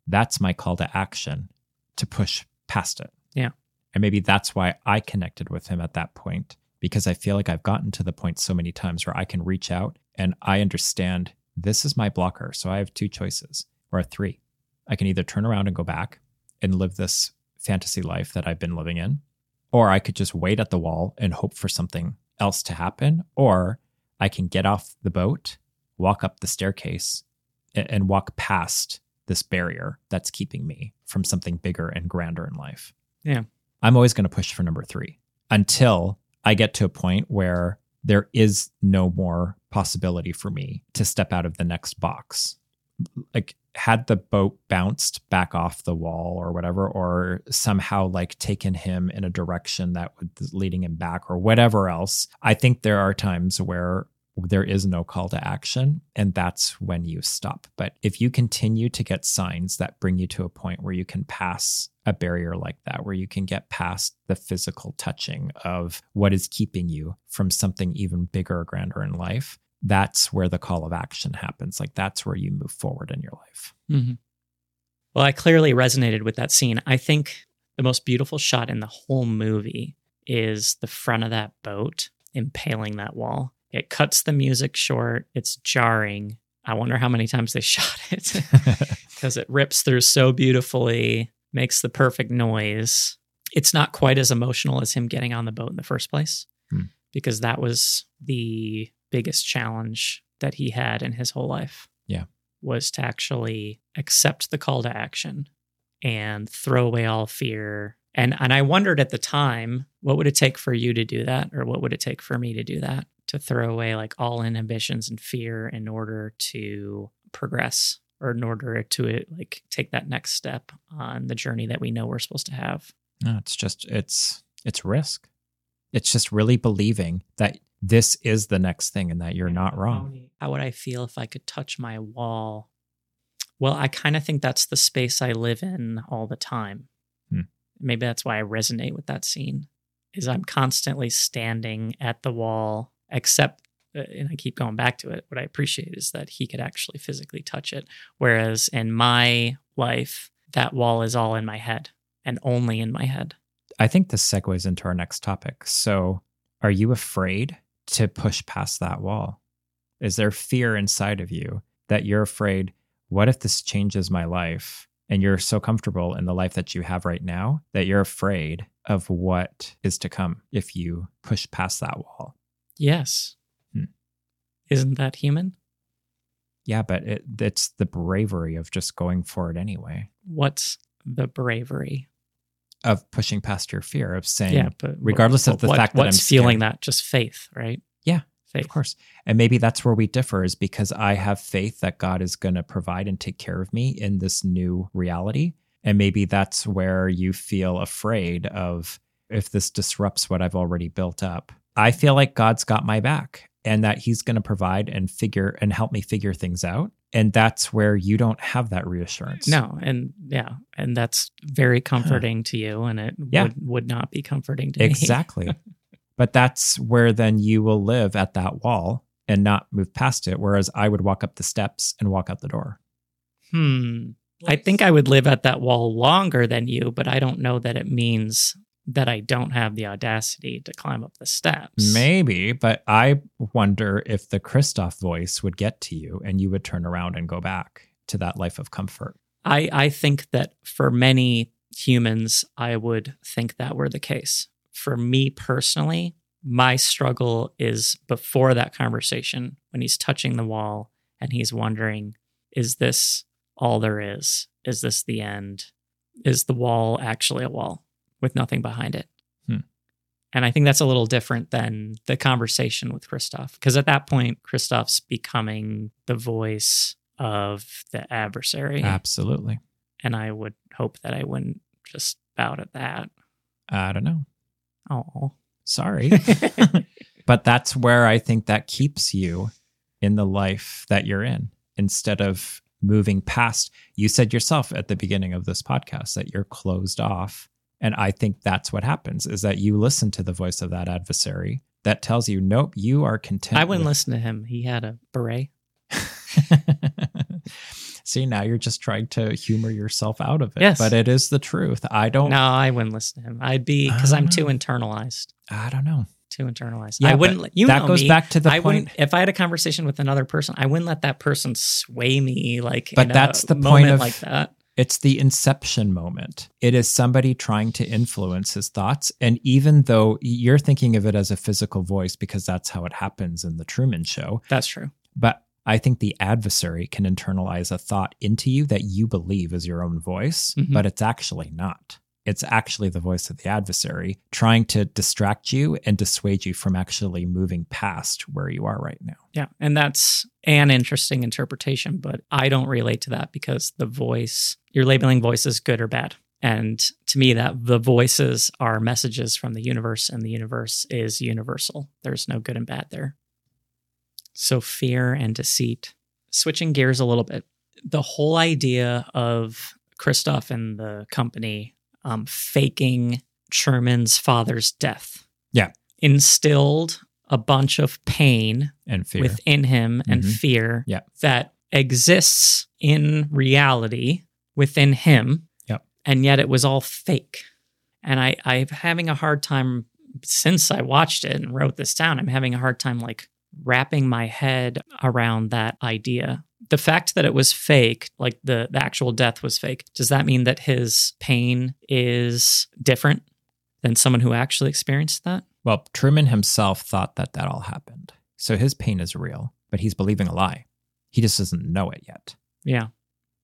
that's my call to action to push past it. Yeah. And maybe that's why I connected with him at that point, because I feel like I've gotten to the point so many times where I can reach out and I understand this is my blocker. So I have two choices or three. I can either turn around and go back and live this fantasy life that I've been living in, or I could just wait at the wall and hope for something else to happen, or I can get off the boat, walk up the staircase, and walk past this barrier that's keeping me from something bigger and grander in life. Yeah. I'm always going to push for number three until I get to a point where there is no more possibility for me to step out of the next box. Like, had the boat bounced back off the wall or whatever, or somehow like taken him in a direction that was leading him back or whatever else, I think there are times where there is no call to action and that's when you stop but if you continue to get signs that bring you to a point where you can pass a barrier like that where you can get past the physical touching of what is keeping you from something even bigger or grander in life that's where the call of action happens like that's where you move forward in your life Mm-hmm. Well, I clearly resonated with that scene. I think the most beautiful shot in the whole movie is the front of that boat impaling that wall. It cuts the music short. It's jarring. I wonder how many times they shot it because it rips through so beautifully, makes the perfect noise. It's not quite as emotional as him getting on the boat in the first place Hmm. because that was the biggest challenge that he had in his whole life. Yeah. Was to actually accept the call to action and throw away all fear. And and I wondered at the time, what would it take for you to do that? Or what would it take for me to do that? To throw away like all inhibitions and fear in order to progress or in order to like take that next step on the journey that we know we're supposed to have. No, it's just it's it's risk. It's just really believing that this is the next thing and that you're not wrong. How would I feel if I could touch my wall? Well, I kind of think that's the space I live in all the time. Hmm. Maybe that's why I resonate with that scene. Is I'm constantly standing at the wall, except uh, and I keep going back to it. What I appreciate is that he could actually physically touch it. Whereas in my life, that wall is all in my head and only in my head. I think this segues into our next topic. So, are you afraid to push past that wall? Is there fear inside of you that you're afraid, what if this changes my life? And you're so comfortable in the life that you have right now that you're afraid of what is to come if you push past that wall. Yes. Hmm. Isn't that human? Yeah, but it, it's the bravery of just going for it anyway, What's the bravery? of pushing past your fear, of saying, Yeah, but regardless of the what- fact that I'm feeling that, just faith, right? Yeah, faith. Of course. And maybe that's where we differ is because I have faith that God is going to provide and take care of me in this new reality. And maybe that's where you feel afraid of if this disrupts what I've already built up. I feel like God's got my back and that he's going to provide and figure and help me figure things out. And that's where you don't have that reassurance. No, and yeah, and that's very comforting to you, and it Yeah. would, would not be comforting to me. Exactly. but that's where then you will live at that wall and not move past it. Whereas I would walk up the steps and walk out the door. Hmm. I think I would live at that wall longer than you, but I don't know that it means that I don't have the audacity to climb up the steps. Maybe, but I wonder if the Christof voice would get to you and you would turn around and go back to that life of comfort. I, I think that for many humans, I would think that were the case. For me personally, my struggle is before that conversation when he's touching the wall and he's wondering, is this all there is? Is this the end? Is the wall actually a wall with nothing behind it? Hmm. And I think that's a little different than the conversation with Christof. Because at that point, Christof's becoming the voice of the adversary. Absolutely. And I would hope that I wouldn't just bow to that. I don't know. Oh. Sorry. but that's where I think that keeps you in the life that you're in instead of moving past. You said yourself at the beginning of this podcast that you're closed off. And I think that's what happens is that you listen to the voice of that adversary that tells you, nope, you are content. I wouldn't with- listen to him. He had a beret. See, now you're just trying to humor yourself out of it. Yes. But it is the truth. I don't No, I wouldn't listen to him. I'd be because I'm too ah. internalized. I don't know. Too internalized. Yeah, I wouldn't. let- You that know goes me. back to the I wouldn't. point- If I had a conversation with another person, I wouldn't let that person sway me. Like, But that's the point of like that. It's the inception moment. It is somebody trying to influence his thoughts. And even though you're thinking of it as a physical voice because that's how it happens in the Truman Show, That's true. but I think the adversary can internalize a thought into you that you believe is your own voice, Mhm. but it's actually not. It's actually the voice of the adversary trying to distract you and dissuade you from actually moving past where you are right now. Yeah, and that's an interesting interpretation, but I don't relate to that because the voice you're labeling voices good or bad. And to me that the voices are messages from the universe and the universe is universal. There's no good and bad there. So fear and deceit. Switching gears a little bit. The whole idea of Christof and the company um, faking Truman's father's death Yeah. instilled a bunch of pain And fear. within him and Mhm. fear Yeah. that exists in reality within him. Yep. And yet it was all fake. And I, I'm having a hard time since I watched it and wrote this down. I'm having a hard time like wrapping my head around that idea. The fact that it was fake, like the, the actual death was fake, does that mean that his pain is different than someone who actually experienced that? Well, Truman himself thought that that all happened. So his pain is real, but he's believing a lie. He just doesn't know it yet. Yeah.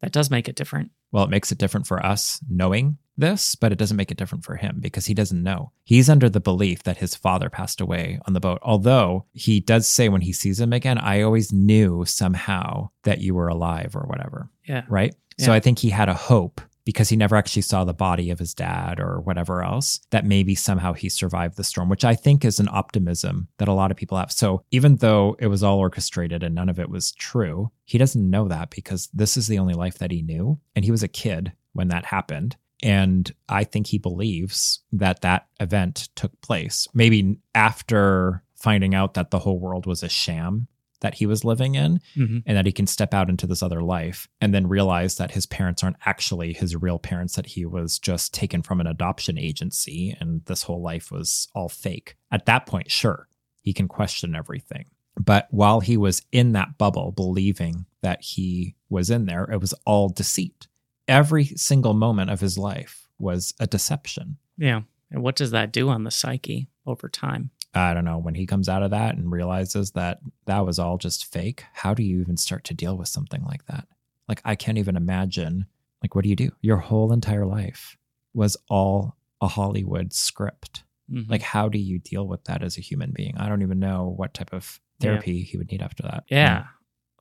That does make it different. Well, it makes it different for us knowing this, but it doesn't make it different for him because he doesn't know. He's under the belief that his father passed away on the boat. Although he does say when he sees him again, I always knew somehow that you were alive or whatever. Yeah. Right. So I think he had a hope because he never actually saw the body of his dad or whatever else that maybe somehow he survived the storm, which I think is an optimism that a lot of people have. So even though it was all orchestrated and none of it was true, he doesn't know that because this is the only life that he knew. And he was a kid when that happened. And I think he believes that that event took place. Maybe after finding out that the whole world was a sham that he was living in, Mhm. and that he can step out into this other life and then realize that his parents aren't actually his real parents, that he was just taken from an adoption agency and this whole life was all fake. At that point, sure, he can question everything. But while he was in that bubble, believing that he was in there, it was all deceit. Every single moment of his life was a deception. Yeah. And what does that do on the psyche over time? I don't know, when he comes out of that and realizes that that was all just fake, how do you even start to deal with something like that? Like, I can't even imagine. Like, what do you do? Your whole entire life was all a Hollywood script. Mhm. Like, how do you deal with that as a human being? I don't even know what type of Yeah. therapy he would need after that. Yeah.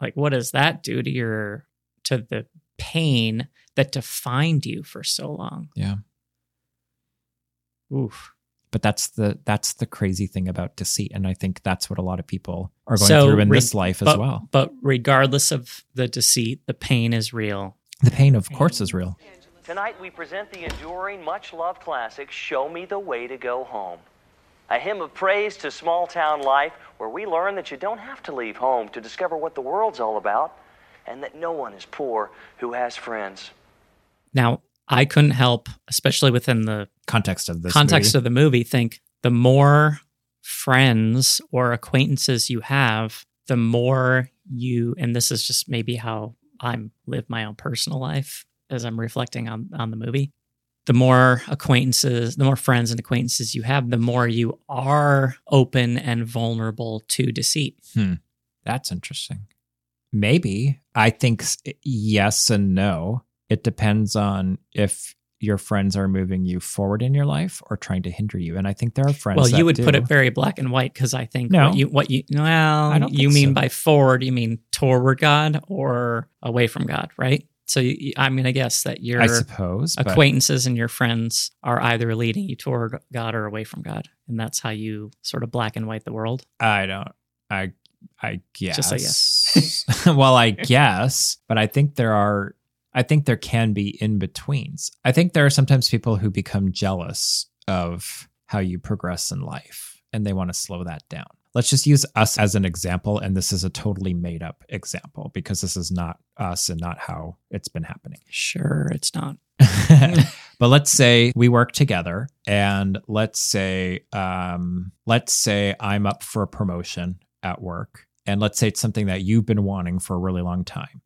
Like what does that do to your to the pain that defined you for so long? Yeah. Oof. But that's the that's the crazy thing about deceit, and I think that's what a lot of people are going So through in re- this life as but, well. But regardless of the deceit, the pain is real. The pain, of course, is real. Tonight we present the enduring, much loved classic, Show Me the Way to Go Home. A hymn of praise to small town life where we learn that you don't have to leave home to discover what the world's all about and that no one is poor who has friends. Now, I couldn't help, especially within the Context of this context movie. of the movie, think the more friends or acquaintances you have, the more you, and this is just maybe how I'm live my own personal life as I'm reflecting on on the movie. The more acquaintances, the more friends and acquaintances you have, the more you are open and vulnerable to deceit. Hmm. That's interesting. Maybe. I think eh, yes and no. It depends on if your friends are moving you forward in your life or trying to hinder you. And I think there are friends. well, you would put it very black and white because I think No. what you what you well I don't you mean so. by forward you mean toward God or away from God, right? So you, I'm going to guess that your I suppose. acquaintances and your friends are either leading you toward God or away from God, and that's how you sort of black and white the world. I don't. I. I guess. Just say yes. well, I guess, but I think there are. I think there can be in betweens. I think there are sometimes people who become jealous of how you progress in life, and they want to slow that down. Let's just use us as an example, and this is a totally made up example because this is not us and not how it's been happening. Sure, it's not. but let's say we work together and let's say um let's say I'm up for a promotion at work and let's say it's something that you've been wanting for a really long time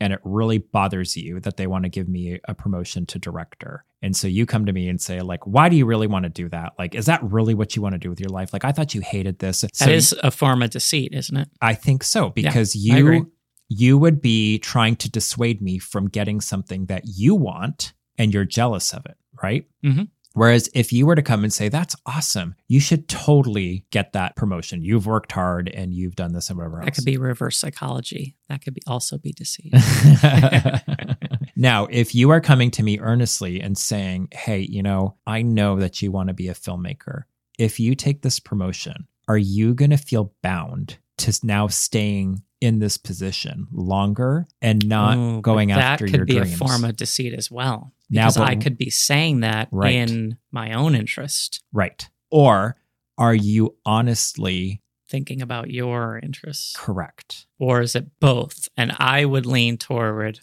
and it really bothers you that they want to give me a promotion to director and so you come to me and say like why do you really want to do that like is that really what you want to do with your life like i thought you hated this That So is a form of deceit, isn't it? I think so because agree. you you would be trying to dissuade me from getting something that you want and you're jealous of it, right? Mhm. Whereas if you were to come and say, that's awesome, you should totally get that promotion. You've worked hard and you've done this and whatever else. That could be reverse psychology. That could be also be deceit. now, if you are coming to me earnestly and saying, Hey, you know, I know that you want to be a filmmaker. If you take this promotion, are you going to feel bound to now staying in this position longer and not Ooh, going that after could your be dreams? a form of deceit as well. Now, but- I could be saying that Right. in my own interest, right. Or are you honestly thinking about your interests. correct? Or is it both? And I would lean toward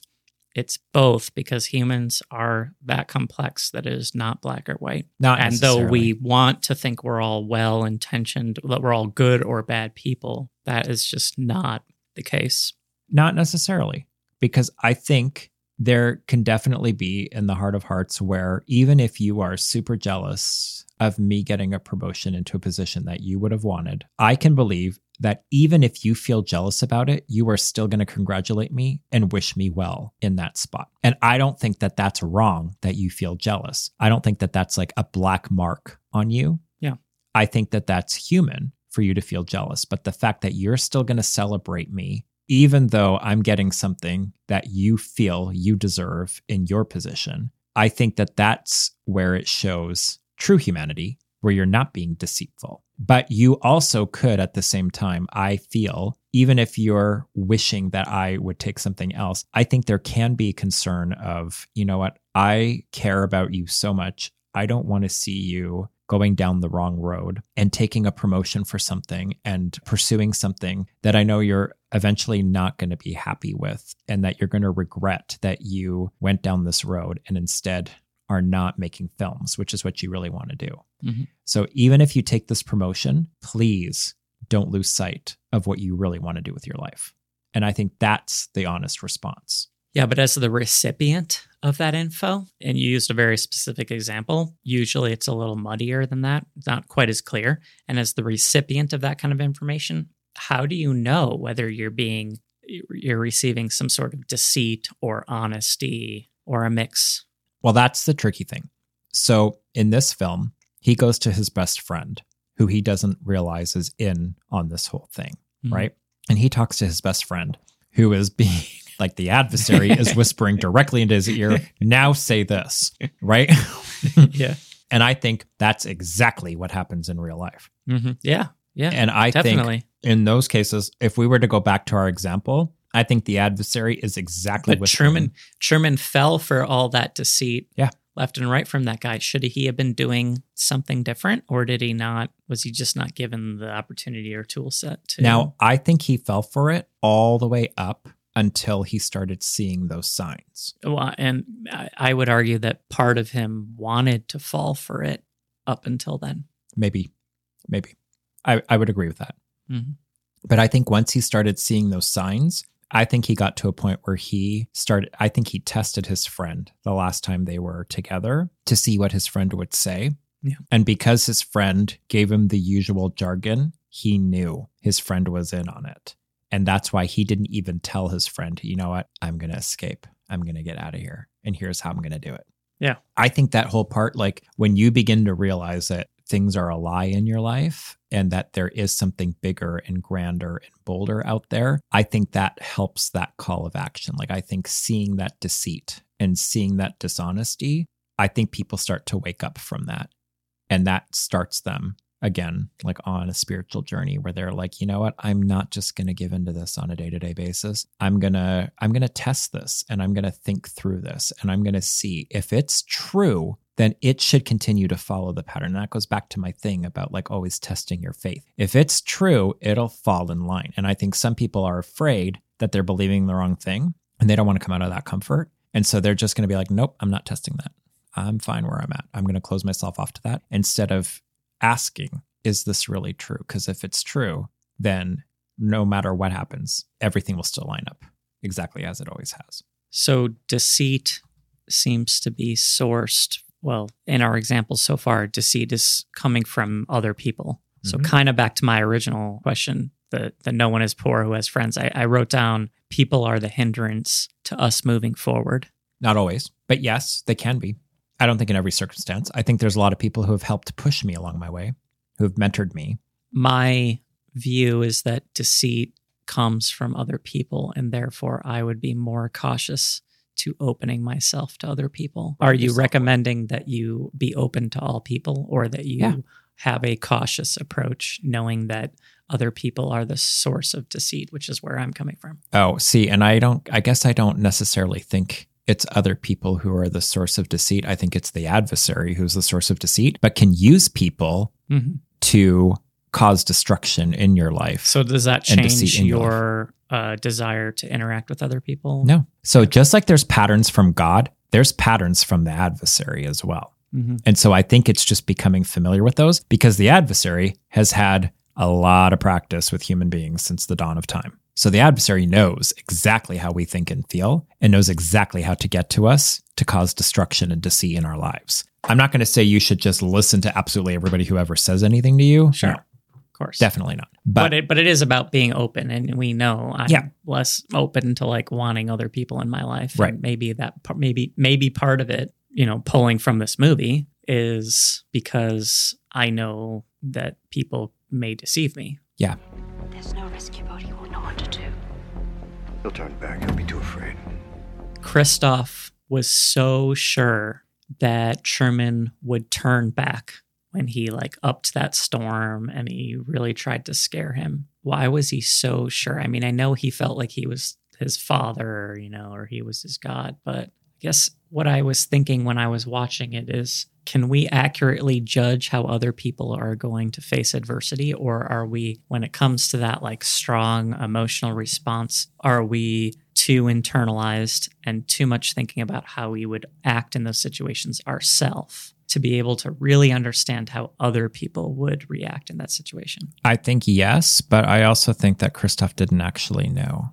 it's both because humans are that complex that it is not black or white. Not and though we want to think we're all well intentioned, that we're all good or bad people, that is just not the case. Not necessarily, because I think there can definitely be in the heart of hearts where even if you are super jealous of me getting a promotion into a position that you would have wanted, I can believe that even if you feel jealous about it, you are still going to congratulate me and wish me well in that spot. And I don't think that that's wrong that you feel jealous. I don't think that that's like a black mark on you. Yeah. I think that that's human for you to feel jealous. But the fact that you're still going to celebrate me, even though I'm getting something that you feel you deserve in your position, I think that that's where it shows true humanity, where you're not being deceitful. But you also could, at the same time, I feel, even if you're wishing that I would take something else, I think there can be concern of, you know what, I care about you so much. I don't want to see you going down the wrong road and taking a promotion for something and pursuing something that I know you're eventually not going to be happy with and that you're going to regret that you went down this road and instead are not making films, which is what you really want to do. Mhm. So even if you take this promotion, please don't lose sight of what you really want to do with your life. And I think that's the honest response. Yeah, but as the recipient of that info, and you used a very specific example, usually it's a little muddier than that, not quite as clear. And as the recipient of that kind of information, how do you know whether you're being you're receiving some sort of deceit or honesty or a mix? Well, that's the tricky thing. So in this film, he goes to his best friend, who he doesn't realize is in on this whole thing, Mhm. right? And he talks to his best friend, who is being like the adversary is whispering directly into his ear, now say this, right? Yeah. And I think that's exactly what happens in real life. hmm Yeah. Yeah. And I definitely. think in those cases, if we were to go back to our example, I think the adversary is exactly But what Truman Truman fell for all that deceit Yeah. left and right from that guy. Should he have been doing something different or did he not? Was he just not given the opportunity or tool set to Now, I think he fell for it all the way up until he started seeing those signs. Well, and I would argue that part of him wanted to fall for it up until then. Maybe, maybe. I, I would agree with that. Mhm. But I think once he started seeing those signs, I think he got to a point where he started, I think he tested his friend the last time they were together to see what his friend would say. Yeah. And because his friend gave him the usual jargon, he knew his friend was in on it. And that's why he didn't even tell his friend, you know what, I'm going to escape. I'm going to get out of here. And here's how I'm going to do it. Yeah. I think that whole part, like when you begin to realize that things are a lie in your life and that there is something bigger and grander and bolder out there, I think that helps that call of action. Like, I think seeing that deceit and seeing that dishonesty, I think people start to wake up from that. And that starts them again, like on a spiritual journey where they're like, you know what? I'm not just going to give into this on a day to day basis. I'm going to, I'm going to test this and I'm going to think through this and I'm going to see if it's true, then it should continue to follow the pattern. And that goes back to my thing about like always testing your faith. If it's true, it'll fall in line. And I think some people are afraid that they're believing the wrong thing and they don't want to come out of that comfort. And so they're just going to be like, nope, I'm not testing that. I'm fine where I'm at. I'm going to close myself off to that instead of asking, is this really true? Because if it's true, then no matter what happens, everything will still line up exactly as it always has. So deceit seems to be sourced. Well, in our example so far, deceit is coming from other people. So Mhm. kind of back to my original question, that the no one is poor who has friends. I, I wrote down people are the hindrance to us moving forward. Not always, but yes, they can be. I don't think in every circumstance. I think there's a lot of people who have helped push me along my way, who have mentored me. My view is that deceit comes from other people, and therefore I would be more cautious to opening myself to other people. Are you recommending that you be open to all people or that you Yeah. have a cautious approach, knowing that other people are the source of deceit, which is where I'm coming from? Oh, see, and I don't, I guess I don't necessarily think it's other people who are the source of deceit. I think it's the adversary who's the source of deceit, but can use people Mhm. to cause destruction in your life. So, does that change your your uh, desire to interact with other people? No. So just like there's patterns from God, there's patterns from the adversary as well. Mhm. And so I think it's just becoming familiar with those because the adversary has had a lot of practice with human beings since the dawn of time. So the adversary knows exactly how we think and feel and knows exactly how to get to us to cause destruction and deceit in our lives. I'm not going to say you should just listen to absolutely everybody who ever says anything to you. Sure. No. Course. Definitely not. But, But, it but it is about being open, and we know I'm Yeah. less open to like wanting other people in my life. Right. And maybe that par- maybe maybe part of it, you know, pulling from this movie is because I know that people may deceive me. yeah, There's no rescue boat. He won't know what to do. He'll turn back. He'll be too afraid. Christof was so sure that Truman would turn back when he like upped that storm and he really tried to scare him. Why was he so sure? I mean, I know he felt like he was his father, you know, or he was his god, but I guess what I was thinking when I was watching it is can we accurately judge how other people are going to face adversity or are we when it comes to that like strong emotional response are we too internalized and too much thinking about how we would act in those situations ourselves to be able to really understand how other people would react in that situation I think yes, but I also think that Christof didn't actually know.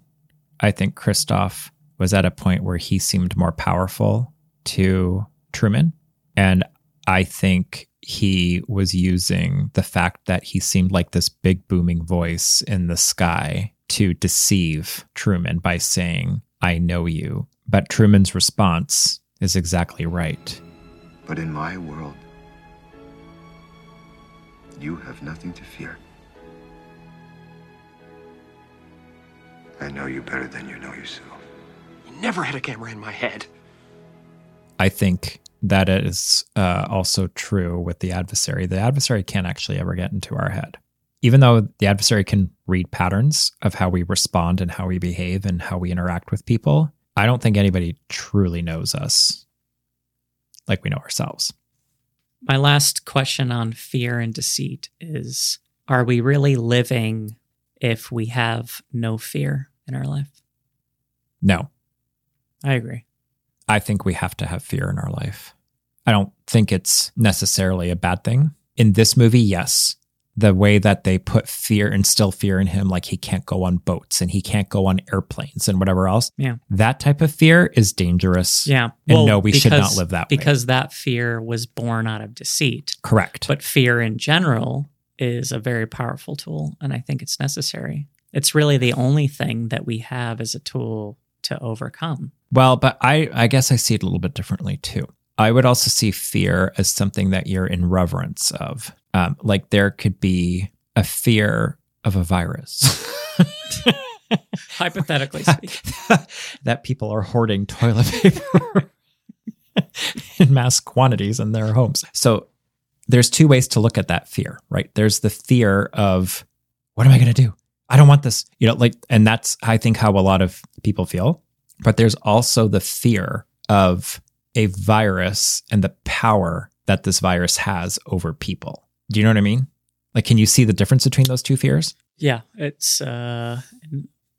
I think Christof was at a point where he seemed more powerful to Truman. And I think he was using the fact that he seemed like this big booming voice in the sky to deceive Truman by saying, I know you. But Truman's response is exactly right. But in my world, you have nothing to fear. I know you better than you know yourself. You never had a camera in my head. I think that is uh, also true with the adversary. The adversary can't actually ever get into our head. Even though the adversary can read patterns of how we respond and how we behave and how we interact with people, I don't think anybody truly knows us like we know ourselves. my last question on fear and deceit is are we really living if we have no fear in our life No, i agree I think we have to have fear in our life. I don't think it's necessarily a bad thing. In this movie, yes. The way that they put fear, and instill fear in him, like he can't go on boats and he can't go on airplanes and whatever else. Yeah. That type of fear is dangerous. yeah And no, we should not live that way. because that fear was born out of deceit Correct. but fear in general is a very powerful tool and i think it's necessary it's really the only thing that we have as a tool to overcome Well, but I, I guess I see it a little bit differently too. I would also see fear as something that you're in reverence of. Um, like there could be a fear of a virus. hypothetically speaking that people are hoarding toilet paper in mass quantities in their homes. So there's two ways to look at that fear, right? There's the fear of what am I going to do? I don't want this, you know, like, and that's, I think, how a lot of people feel. But there's also the fear of a virus and the power that this virus has over people. Do you know what I mean? Like, can you see the difference between those two fears? yeah it's uh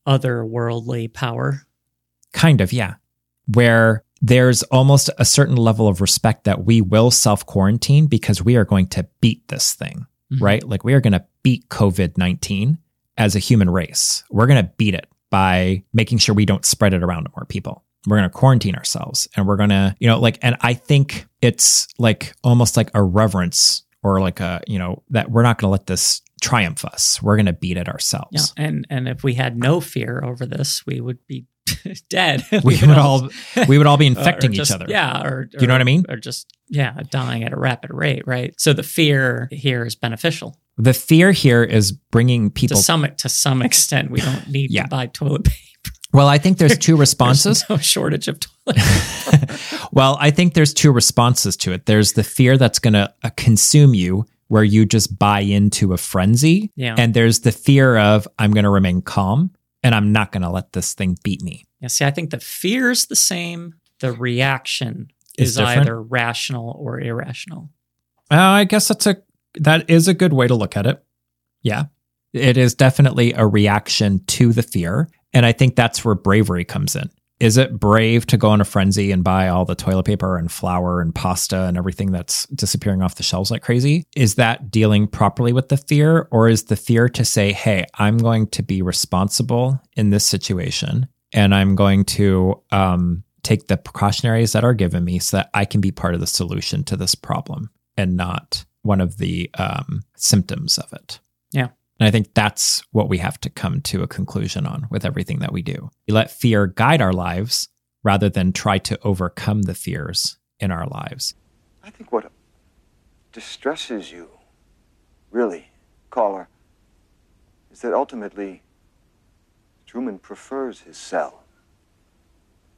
otherworldly power Kind of, yeah. Where there's almost a certain level of respect that we will self quarantine because we are going to beat this thing, Mhm. right? Like we are going to beat COVID 19 as a human race. We're going to beat it by making sure we don't spread it around to more people. We're going to quarantine ourselves and we're going to, you know, like, and I think it's like almost like a reverence or like a, you know, that we're not going to let this triumph us. We're going to beat it ourselves. yeah and and if we had no fear over this we would be dead We would all, we would all be or infecting just- each other. Yeah, or Do you know what I mean? Or just yeah, dying at a rapid rate, right? So the fear here is beneficial The fear here is bringing people. to some to some extent. We don't need Yeah. to buy toilet paper. Well, I think there's two responses. There's no shortage of toilet. well, I think there's two responses to it. There's the fear that's going to uh, consume you, where you just buy into a frenzy. Yeah. And there's the fear of, I'm going to remain calm and I'm not going to let this thing beat me. yeah, see, I think the fear's the same. The reaction Is is, different? either rational or irrational. Uh, I guess that's a that is a good way to look at it. Yeah, it is definitely a reaction to the fear, and I think that's where bravery comes in. Is it brave to go in a frenzy and buy all the toilet paper and flour and pasta and everything that's disappearing off the shelves like crazy? Is that dealing properly with the fear, or is the fear to say, "Hey, I'm going to be responsible in this situation, and I'm going to um, take the precautionaries that are given me so that I can be part of the solution to this problem and not one of the um, symptoms of it. Yeah. And I think that's what we have to come to a conclusion on with everything that we do. We let fear guide our lives rather than try to overcome the fears in our lives. I think what distresses you, really, caller, is that ultimately Truman prefers his cell,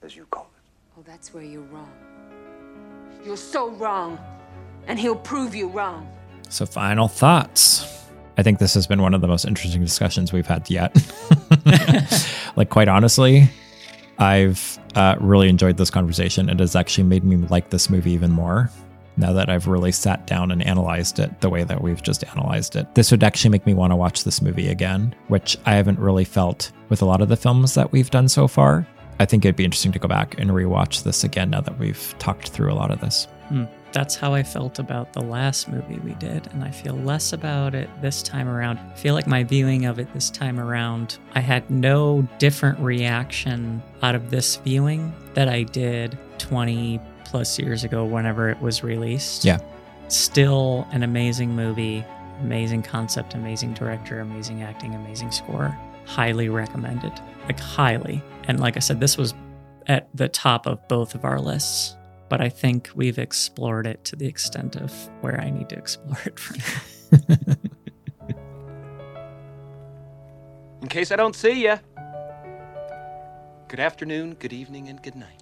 as you call it. Oh, that's where you're wrong. You're so wrong, and he'll prove you wrong. So, final thoughts. I think this has been one of the most interesting discussions we've had yet. like, quite honestly, I've uh, really enjoyed this conversation. It has actually made me like this movie even more now that I've really sat down and analyzed it the way that we've just analyzed it. This would actually make me want to watch this movie again, which I haven't really felt with a lot of the films that we've done so far. I think it'd be interesting to go back and rewatch this again now that we've talked through a lot of this. Hmm. That's how I felt about the last movie we did, and I feel less about it this time around. I feel like my viewing of it this time around, I had no different reaction out of this viewing that I did 20 plus years ago whenever it was released. Yeah. Still an amazing movie, amazing concept, amazing director, amazing acting, amazing score. Highly recommended. Like, highly. And like I said, this was at the top of both of our lists but I think we've explored it to the extent of where I need to explore it for now. In case I don't see you, good afternoon, good evening, and good night.